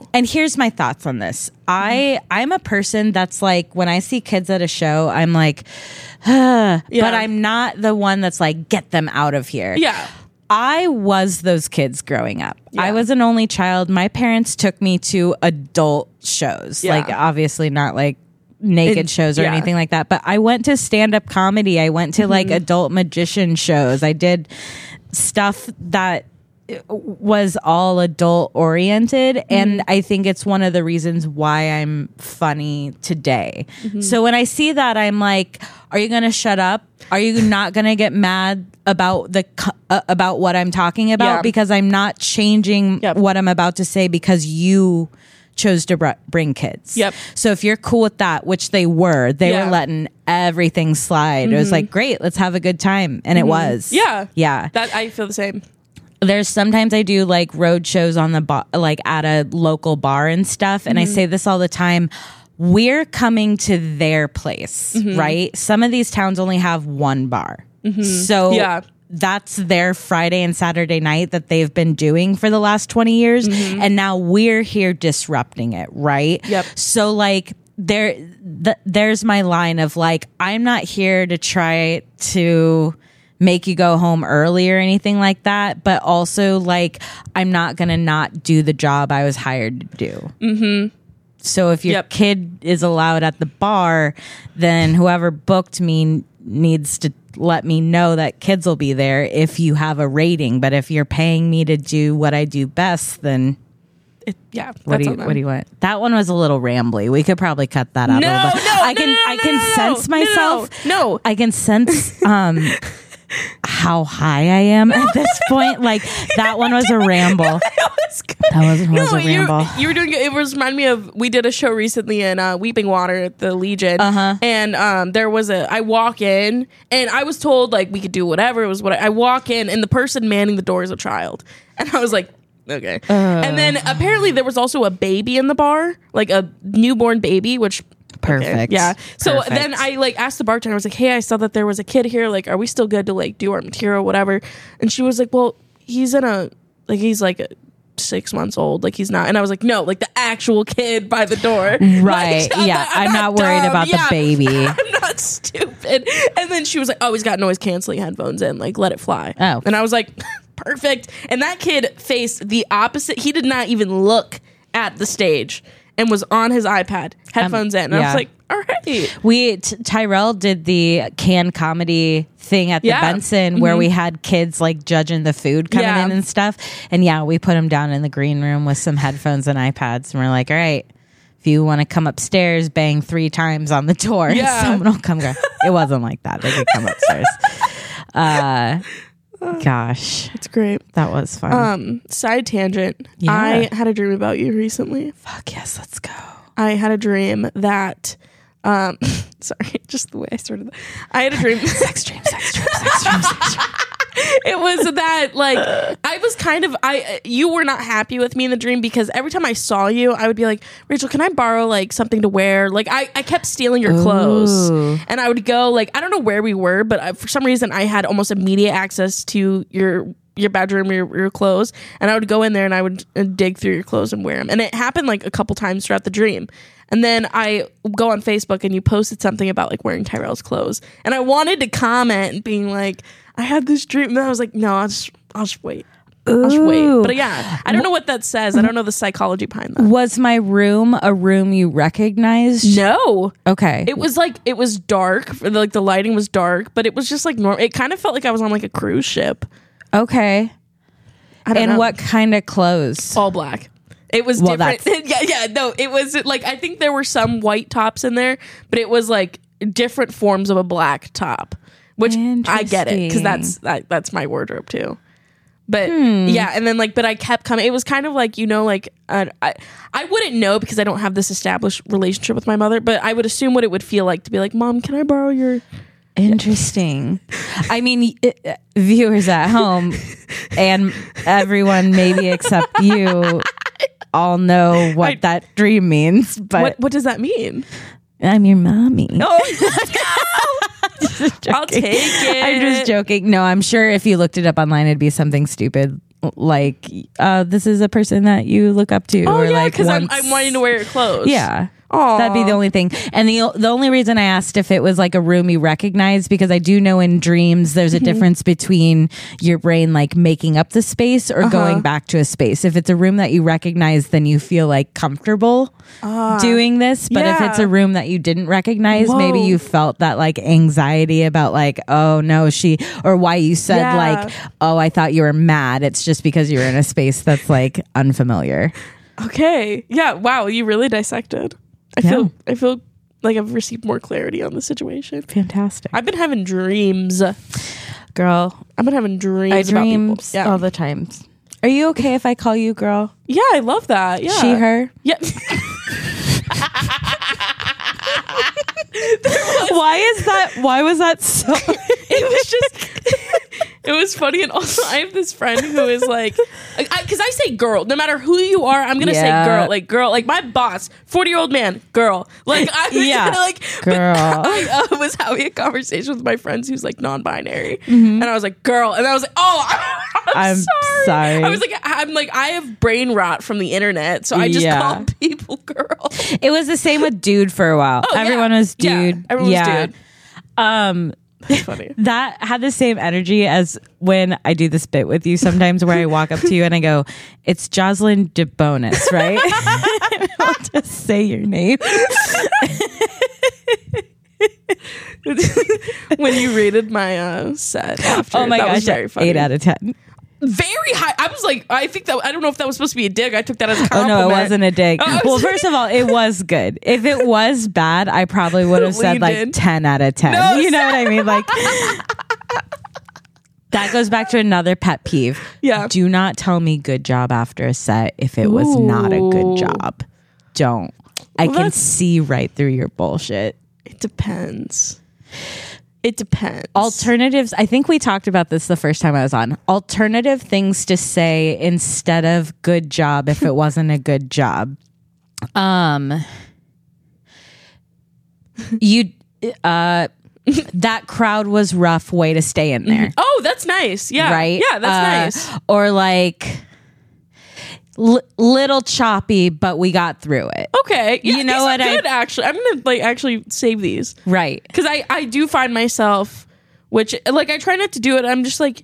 Speaker 2: Um and here's my thoughts on this. I I'm a person that's like when I see kids at a show, I'm like
Speaker 1: Yeah.
Speaker 2: but I'm not the one that's like get them out of here.
Speaker 1: yeah.
Speaker 2: I was those kids growing up.
Speaker 1: Yeah.
Speaker 2: I was an only child. My parents took me to adult shows.
Speaker 1: Yeah.
Speaker 2: Like obviously not like naked
Speaker 1: In-
Speaker 2: shows or
Speaker 1: yeah.
Speaker 2: anything like that, but I went to stand up comedy. I went to like
Speaker 1: Mm-hmm.
Speaker 2: adult magician shows. I did stuff that was all adult oriented and
Speaker 1: Mm-hmm.
Speaker 2: I think it's one of the reasons why I'm funny today.
Speaker 1: Mm-hmm.
Speaker 2: So when I see that I'm like are you going to shut up? Are you not going to get mad about the uh, about what I'm talking about
Speaker 1: Yeah.
Speaker 2: because I'm not changing
Speaker 1: Yep.
Speaker 2: what I'm about to say because you chose to br- bring kids.
Speaker 1: Yep.
Speaker 2: So if you're cool with that, which they were, they
Speaker 1: Yeah.
Speaker 2: were letting everything slide. It was like, great, let's have a good time. And it was.
Speaker 1: Yeah.
Speaker 2: Yeah
Speaker 1: That I feel the same.
Speaker 2: There's sometimes I do like road shows on the bar, like at a local bar and stuff. And I
Speaker 1: Mm-hmm.
Speaker 2: say this all the time. We're coming to their place,
Speaker 1: Mm-hmm.
Speaker 2: right? Some of these towns only have one bar. So
Speaker 1: Yeah.
Speaker 2: that's their Friday and Saturday night that they've been doing for the last 20 years. And now we're here disrupting it, right?
Speaker 1: Mm-hmm. Yep.
Speaker 2: So like there th- there's my line of like I'm not here to try to make you go home early or anything like that, but also like I'm not going to not do the job I was hired to do. Mm-hmm. So if your
Speaker 1: Yep.
Speaker 2: kid is allowed at the bar, then whoever booked me needs to let me know that kids will be there if you have a rating. But if you're paying me to do what I do best, then
Speaker 1: It, yeah.
Speaker 2: what do you what do you want? That one was a little rambly. We could probably cut that out
Speaker 1: No,
Speaker 2: a little bit.
Speaker 1: no,
Speaker 2: I can
Speaker 1: no, no,
Speaker 2: I can sense
Speaker 1: no, no,
Speaker 2: myself.
Speaker 1: no.
Speaker 2: I can sense um how high I am at this point. Like that one was a ramble. That was, good. That was a
Speaker 1: you,
Speaker 2: ramble.
Speaker 1: you were doing it was reminded me of we did a show recently in uh, Weeping Water at the Legion. Uh-huh. And um there was a I walk in and I was told like we could do whatever. It was what I, I walk in and the person manning the door is a child. And I was like, okay. and then apparently there was also a baby in the bar, like a newborn baby, which
Speaker 2: Perfect.
Speaker 1: yeah. So
Speaker 2: Perfect.
Speaker 1: then I like asked the bartender, I was like, Hey, I saw that there was a kid here. Like, are we still good to like do our material, whatever? And she was like, Well, he's in a like he's like six months old. Like he's not. And I was like, No, like the actual kid by the door.
Speaker 2: Right.
Speaker 1: Like,
Speaker 2: yeah. I'm, not, worried
Speaker 1: dumb.
Speaker 2: about
Speaker 1: Yeah.
Speaker 2: the baby.
Speaker 1: I'm not stupid. And then she was like, "Oh, he's got noise canceling headphones in. Like, let it fly."
Speaker 2: Oh.
Speaker 1: and I was like, "Perfect." And that kid faced the opposite. He did not even look at the stage and was on his iPad, headphones in. And I was like, all right.
Speaker 2: We t- Tyrell did the can comedy thing at the
Speaker 1: Yeah. Mm-hmm.
Speaker 2: Benson where we had kids like judging the food coming
Speaker 1: Yeah.
Speaker 2: in and stuff. And yeah, we put them down in the green room with some headphones and iPads, and we're like, all right. If you want to come upstairs, bang three times on the door.
Speaker 1: Yeah.
Speaker 2: Someone will come. Go. It wasn't like that. They could come upstairs. Uh, gosh,
Speaker 1: It's great.
Speaker 2: that was fun.
Speaker 1: Um, side tangent.
Speaker 2: Yeah.
Speaker 1: I had a dream about you recently.
Speaker 2: Fuck yes, let's go.
Speaker 1: I had a dream that um sorry, just the way I started that. I had a dream
Speaker 2: Sex dream, sex dream, sex dream, sex dream.
Speaker 1: it was that like I was kind of I you were not happy with me in the dream because every time I saw you, I would be like, Rachel, can I borrow like something to wear? Like I, I kept stealing your clothes,
Speaker 2: Ooh.
Speaker 1: and I would go like I don't know where we were, but I, for some reason I had almost immediate access to your your bedroom, your, your clothes, and I would go in there and I would uh, dig through your clothes and wear them. And it happened like a couple times throughout the dream. And then I go on Facebook and you posted something about like wearing Tyrell's clothes, and I wanted to comment being like, I had this dream, and then I was like, no, I'll just I'll just wait. I'll just wait. But yeah, I don't know what that says. I don't know the psychology behind that.
Speaker 2: Was my room a room you recognized?
Speaker 1: No,
Speaker 2: Okay.
Speaker 1: it was like it was dark. Like the lighting was dark, but it was just like normal. It kind of felt like I was on like a cruise ship.
Speaker 2: okay.
Speaker 1: I don't
Speaker 2: And
Speaker 1: know.
Speaker 2: what kind of clothes?
Speaker 1: all black. It was
Speaker 2: Well,
Speaker 1: different. yeah, yeah. No, it was like I think there were some white tops in there, but it was like different forms of a black top. Which I get it because that's that, that's my wardrobe too. But
Speaker 2: Hmm.
Speaker 1: yeah, and then like, but I kept coming. It was kind of like you know, like uh, I I wouldn't know because I don't have this established relationship with my mother. But I would assume what it would feel like to be like, Mom, can I borrow your?
Speaker 2: Interesting. I mean, y- uh, viewers at home and everyone, maybe except you, all know what
Speaker 1: I-
Speaker 2: that dream means. But
Speaker 1: what What does that mean?
Speaker 2: I'm your mommy.
Speaker 1: I'll take it.
Speaker 2: I'm just joking. No, I'm sure if you looked it up online, it'd be something stupid like, uh, "This is a person that you look up to,"
Speaker 1: Oh
Speaker 2: or
Speaker 1: yeah,
Speaker 2: like,
Speaker 1: because I'm, I'm wanting to wear your clothes.
Speaker 2: Yeah.
Speaker 1: Aw.
Speaker 2: That'd be the only thing. And the the only reason I asked if it was like a room you recognize because I do know in dreams there's
Speaker 1: Mm-hmm.
Speaker 2: a difference between your brain like making up the space or
Speaker 1: Uh-huh.
Speaker 2: going back to a space. If it's a room that you recognize, then you feel like comfortable doing this. But if it's a room that you didn't recognize, maybe you felt that like anxiety about like, oh no, she or why you said
Speaker 1: Yeah.
Speaker 2: like, oh, I thought you were mad. It's just because you're in a space that's like unfamiliar.
Speaker 1: Okay. Yeah. Wow. You really dissected. I
Speaker 2: Yeah.
Speaker 1: feel. I feel like I've received more clarity on the situation.
Speaker 2: Fantastic.
Speaker 1: I've been having dreams.
Speaker 2: Girl.
Speaker 1: I've been having dreams.
Speaker 2: I dreams
Speaker 1: Yeah.
Speaker 2: all the times. Are you okay if I call you girl?
Speaker 1: yeah. I love that. Yeah.
Speaker 2: She, her?
Speaker 1: Yeah.
Speaker 2: Why is that? Why was that so?
Speaker 1: it was just. It was funny, and also I have this friend who is like, because I, say girl, no matter who you are, I'm gonna
Speaker 2: Yeah.
Speaker 1: say girl, like girl, like my boss, forty year old man, girl, like I,
Speaker 2: Yeah.
Speaker 1: like
Speaker 2: Girl.
Speaker 1: But I uh, was having a conversation with my friends who's like non-binary,
Speaker 2: Mm-hmm.
Speaker 1: and I was like girl, and I was like, oh, I'm,
Speaker 2: I'm
Speaker 1: sorry.
Speaker 2: sorry.
Speaker 1: I was like, I'm like, I have brain rot from the internet, so I just
Speaker 2: Yeah.
Speaker 1: call people girl.
Speaker 2: It was the same with dude for a while.
Speaker 1: Oh, yeah.
Speaker 2: Everyone was
Speaker 1: Yeah,
Speaker 2: dude.
Speaker 1: everyone was dude.
Speaker 2: Um,
Speaker 1: That's funny.
Speaker 2: that had the same energy as when I do this bit with you sometimes where I walk up to you and I go, It's Joslyne DeBonis, right? I'll just say your name.
Speaker 1: when you rated my uh, set after,
Speaker 2: Oh my
Speaker 1: that
Speaker 2: gosh,
Speaker 1: was very funny.
Speaker 2: eight out of ten.
Speaker 1: Very high. I was like, I think that I don't know if that was supposed to be a dig. I took that as a
Speaker 2: Oh
Speaker 1: compliment.
Speaker 2: no, it wasn't a dig.
Speaker 1: Oh,
Speaker 2: well, first of all, it was good. If it was bad, I probably would have said like
Speaker 1: in.
Speaker 2: ten out of ten.
Speaker 1: No,
Speaker 2: you know what I mean? Like that goes back to another pet peeve.
Speaker 1: Yeah.
Speaker 2: Do not tell me good job after a set if it was not a good job. Don't. I can see right through your bullshit.
Speaker 1: It depends. It depends.
Speaker 2: Alternatives. I think we talked about this the first time I was on. Alternative things to say instead of good job if it wasn't a good job. Um you uh that crowd was rough way to stay in there.
Speaker 1: oh, that's nice. Yeah.
Speaker 2: Right?
Speaker 1: Yeah, that's
Speaker 2: Uh,
Speaker 1: nice.
Speaker 2: Or like li- little choppy but we got through it.
Speaker 1: Okay. Yeah,
Speaker 2: you know what I-
Speaker 1: Good, actually. I'm gonna like actually save these
Speaker 2: Right.
Speaker 1: because I I do find myself, which like I try not to do it. I'm just like,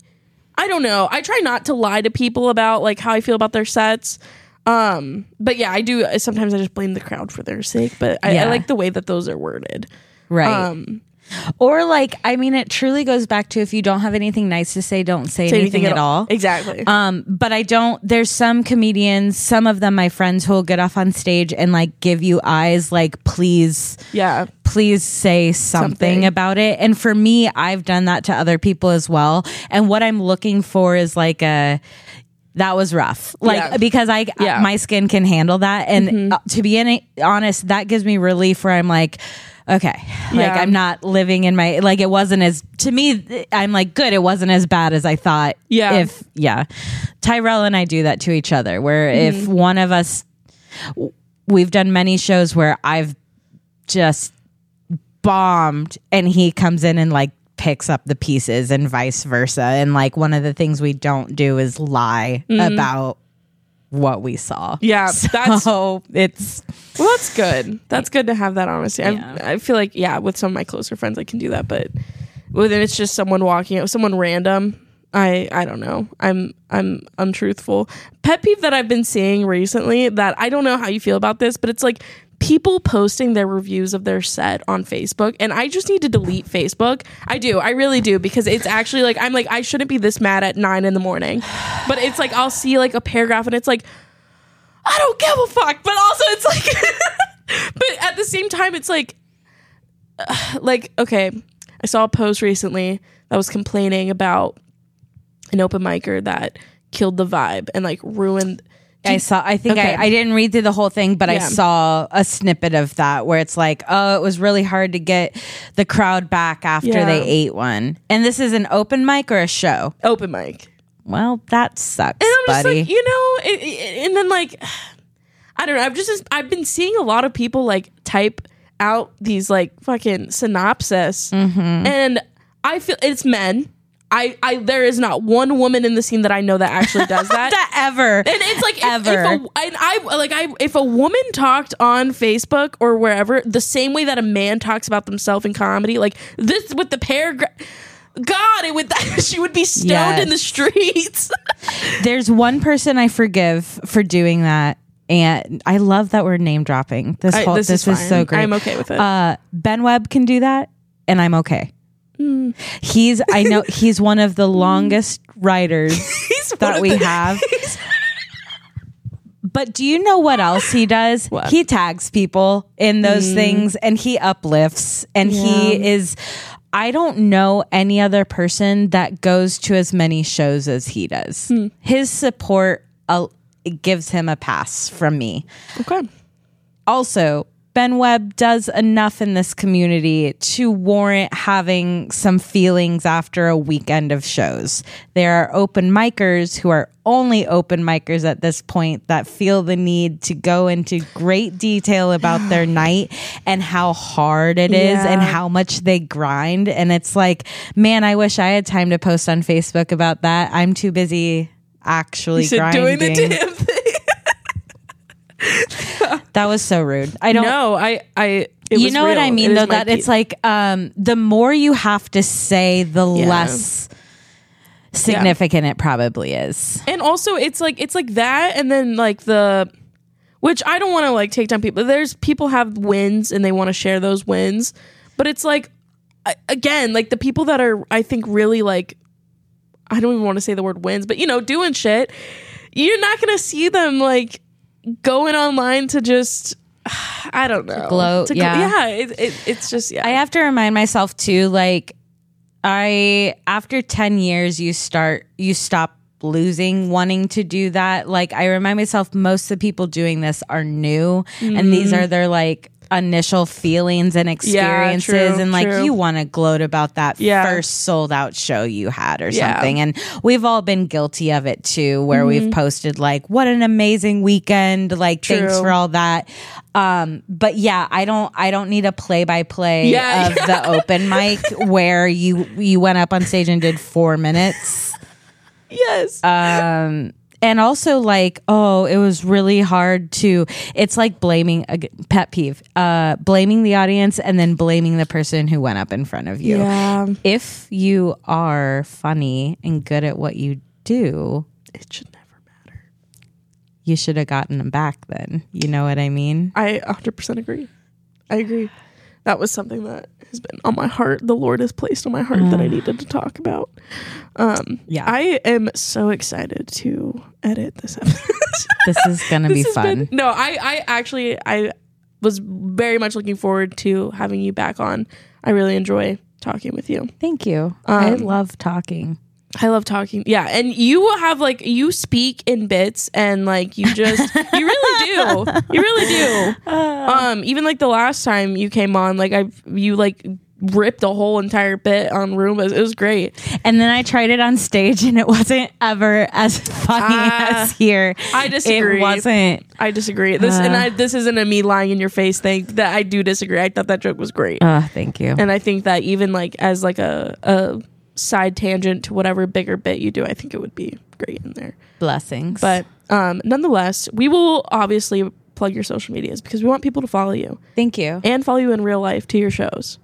Speaker 1: I don't know. I try not to lie to people about like how I feel about their sets. Um, but yeah, I do. Sometimes I just blame the crowd for their sake, but I, I like the way that those are worded.
Speaker 2: Right.
Speaker 1: Um,
Speaker 2: or like, I mean, it truly goes back to if you don't have anything nice to say, don't say, anything, at all.
Speaker 1: Exactly.
Speaker 2: Um, but I don't. There's some comedians, some of them my friends, who will get off on stage and like give you eyes, like please,
Speaker 1: yeah.
Speaker 2: please say something,
Speaker 1: Something.
Speaker 2: about it. And for me, I've done that to other people as well. And what I'm looking for is like a. That was rough, like
Speaker 1: Yeah.
Speaker 2: because I
Speaker 1: Yeah. Mm-hmm.
Speaker 2: my skin can handle that, and uh, to be any, honest, that gives me relief. Where I'm like, okay, like
Speaker 1: Yeah.
Speaker 2: I'm not living in my like it wasn't as to me. I'm like good. It wasn't as bad as I thought.
Speaker 1: Yeah.
Speaker 2: If yeah, Tyrell and I do that to each other. Where if
Speaker 1: Mm-hmm.
Speaker 2: one of us, we've done many shows where I've just bombed and he comes in and like picks up the pieces and vice versa and like one of the things we don't do is lie about what we saw.
Speaker 1: Yeah, that's-
Speaker 2: so it's
Speaker 1: Well, that's good. That's good to have that honesty.
Speaker 2: Yeah.
Speaker 1: I, I feel like, yeah, with some of my closer friends, I can do that. But when it's just someone walking up, someone random, I, I don't know. I'm, I'm untruthful. Pet peeve that I've been seeing recently that I don't know how you feel about this, but it's like people posting their reviews of their set on Facebook, and I just need to delete Facebook. I do, I really do, because it's actually like I'm like I shouldn't be this mad at nine in the morning, but it's like I'll see like a paragraph, and it's like. I don't give a fuck. But also, it's like, but at the same time, it's like, uh, like okay, I saw a post recently that was complaining about an open micer that killed the vibe and like ruined.
Speaker 2: I saw i think
Speaker 1: Okay.
Speaker 2: I, I didn't read through the whole thing but i saw a snippet of that where it's like oh it was really hard to get the crowd back after
Speaker 1: Yeah.
Speaker 2: they ate one and this is an open mic or a show
Speaker 1: Open mic.
Speaker 2: well that sucks
Speaker 1: And I'm just
Speaker 2: buddy
Speaker 1: like, you know, it, it- and then like, I don't know. I've just I've been seeing a lot of people like type out these like fucking synopsis,
Speaker 2: Mm-hmm.
Speaker 1: and I feel it's men. I, I there is not one woman in the scene that I know that actually does that.
Speaker 2: that ever
Speaker 1: and it's like if,
Speaker 2: Ever.
Speaker 1: if a, and I like I if a woman talked on Facebook or wherever the same way that a man talks about themselves in comedy, like this with the paragraph. God, it would she would be stoned
Speaker 2: Yes.
Speaker 1: in the streets.
Speaker 2: There's one person I forgive for doing that, and I love that we're name dropping. This
Speaker 1: I- this
Speaker 2: this,
Speaker 1: is
Speaker 2: is, so great.
Speaker 1: I'm okay with it.
Speaker 2: Uh, ben Webb can do that, and I'm okay.
Speaker 1: Hmm.
Speaker 2: He's I know he's one of the longest writers that we
Speaker 1: the-
Speaker 2: have. But do you know what else he does?
Speaker 1: What?
Speaker 2: He tags people in those things and he uplifts and he is I don't know any other person that goes to as many shows as he does. His support uh, gives him a pass from me
Speaker 1: Okay.
Speaker 2: also Ben Webb does enough in this community to warrant having some feelings after a weekend of shows. There are open micers who are only open micers at this point that feel the need to go into great detail about their night and how hard it is
Speaker 1: Yeah.
Speaker 2: and how much they grind. And it's like, man, I wish I had time to post on Facebook about that. I'm too busy actually grinding.
Speaker 1: doing the damn thing.
Speaker 2: That was so rude. I don't
Speaker 1: know. I, I. It
Speaker 2: you know what. I mean
Speaker 1: is
Speaker 2: though that it's like um the more you have to say the
Speaker 1: Yeah.
Speaker 2: less significant it probably is.
Speaker 1: and also it's like it's like that, and then like the, which I don't want to like take down people. There's people have wins and they want to share those wins, but it's like, again, like the people that are I think really like, I don't even want to say the word wins, but you know, doing shit. You're not gonna see them like going online to just. I don't know.
Speaker 2: gloat,
Speaker 1: To
Speaker 2: yeah.
Speaker 1: yeah. It, it, it's just yeah.
Speaker 2: I have to remind myself too like I after 10 years you start you stop losing wanting to do that. Like I remind myself most of the people doing this are new and these mm-hmm. are their like initial feelings and experiences
Speaker 1: true,
Speaker 2: and like
Speaker 1: true.
Speaker 2: you want to gloat about that
Speaker 1: Yeah.
Speaker 2: first sold out show you had or
Speaker 1: Yeah.
Speaker 2: something and we've all been guilty of it too where we've posted like what an amazing weekend like thanks
Speaker 1: Mm-hmm.
Speaker 2: For all that um but yeah i don't i don't need a play by play
Speaker 1: Yeah,
Speaker 2: of the open mic where you you went up on stage and did four minutes
Speaker 1: yes.
Speaker 2: um and also like oh it was really hard to it's like blaming a pet peeve uh blaming the audience and then blaming the person who went up in front of you
Speaker 1: yeah.
Speaker 2: if you are funny and good at what you do
Speaker 1: It should never matter.
Speaker 2: you should have gotten them back then. You know what I mean?
Speaker 1: I 100% agree. I agree. That was something that has been on my heart. The Lord has placed on my heart that I needed to talk about. Um,
Speaker 2: Yeah.
Speaker 1: I am so excited to edit this episode.
Speaker 2: This is gonna be
Speaker 1: This has
Speaker 2: fun.
Speaker 1: been- no, I, I actually, I was very much looking forward to having you back on. I really enjoy talking with you.
Speaker 2: Thank you. I
Speaker 1: Um,
Speaker 2: love talking.
Speaker 1: I love talking. Yeah, and you will have like you speak in bits and like you just you really do. You really do. Um even like the last time you came on like I you like ripped a whole entire bit on Roombas. It was great.
Speaker 2: And then I tried it on stage and it wasn't ever as funny
Speaker 1: Ah,
Speaker 2: as here.
Speaker 1: I disagree.
Speaker 2: It wasn't.
Speaker 1: I disagree. This and I this isn't a me lying in your face thing that I do disagree. I thought that joke was great.
Speaker 2: Oh, thank you.
Speaker 1: and I think that even like as like a a side tangent to whatever bigger bit you do, I think it would be great in there.
Speaker 2: Blessings.
Speaker 1: But um, nonetheless, we will obviously plug your social medias because we want people to follow you
Speaker 2: thank you.
Speaker 1: and follow you in real life to your shows.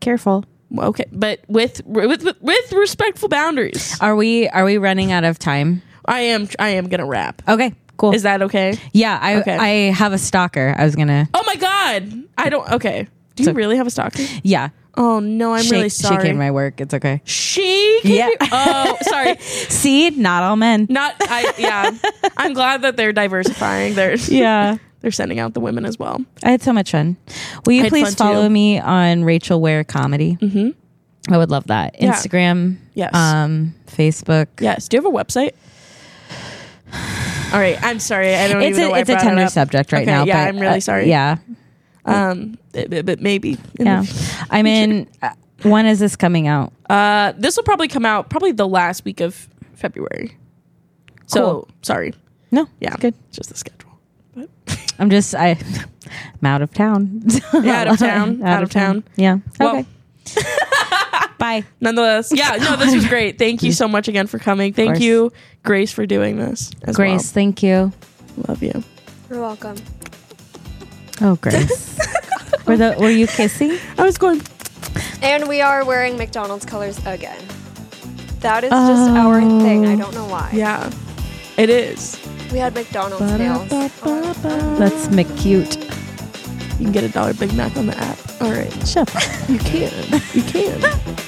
Speaker 2: Careful.
Speaker 1: Okay, but with with with, with respectful boundaries.
Speaker 2: Are we are we running out of time?
Speaker 1: I am I am gonna wrap.
Speaker 2: Okay, cool.
Speaker 1: Is that okay?
Speaker 2: yeah, I
Speaker 1: Okay.
Speaker 2: I have a stalker. I was gonna
Speaker 1: Oh my god! I don't. Okay. Do you
Speaker 2: So-
Speaker 1: really have a stalker?
Speaker 2: yeah.
Speaker 1: Oh no, I'm
Speaker 2: She-
Speaker 1: really sorry.
Speaker 2: She came to my work. It's okay.
Speaker 1: She came
Speaker 2: Yeah.
Speaker 1: to- oh, sorry.
Speaker 2: See, not all men.
Speaker 1: Not. I. Yeah. I'm glad that they're diversifying. They're
Speaker 2: Yeah.
Speaker 1: they're sending out the women as well.
Speaker 2: I had so much fun. Will you please follow
Speaker 1: too.
Speaker 2: me on Rachel Ware Comedy? Mm-hmm. I would love that.
Speaker 1: Yeah.
Speaker 2: Instagram.
Speaker 1: Yes.
Speaker 2: Um, Facebook.
Speaker 1: Yes. Do you have a website? All right. I'm sorry. I don't
Speaker 2: It's
Speaker 1: even know
Speaker 2: a
Speaker 1: why
Speaker 2: it's a
Speaker 1: brought it
Speaker 2: tender subject right
Speaker 1: Okay,
Speaker 2: now.
Speaker 1: Yeah,
Speaker 2: but,
Speaker 1: I'm really
Speaker 2: uh,
Speaker 1: sorry.
Speaker 2: yeah.
Speaker 1: Um, but, but maybe.
Speaker 2: Yeah. I mean. Uh, when is this coming out?
Speaker 1: Uh, this will probably come out probably the last week of February. So
Speaker 2: Cool.
Speaker 1: sorry.
Speaker 2: No.
Speaker 1: Yeah.
Speaker 2: it's good.
Speaker 1: Just the schedule. But
Speaker 2: I'm just I. I'm out of town.
Speaker 1: Yeah, out of town, out of town.
Speaker 2: Yeah.
Speaker 1: Well-
Speaker 2: okay. Bye.
Speaker 1: nonetheless, yeah. No, this was great. Thank you so much again for coming. Thank you, Grace, for doing this. As
Speaker 2: Grace, thank you.
Speaker 1: love you.
Speaker 3: You're welcome.
Speaker 2: Oh, Grace. were the were you kissing?
Speaker 1: I was going.
Speaker 3: And we are wearing McDonald's colors again. That is just our oh. thing. I don't know why.
Speaker 1: Yeah, it is.
Speaker 3: We had McDonald's nails.
Speaker 2: That's McCute.
Speaker 1: You can get a dollar Big Mac on the app. All right,
Speaker 2: Shut up.
Speaker 1: you can. You can.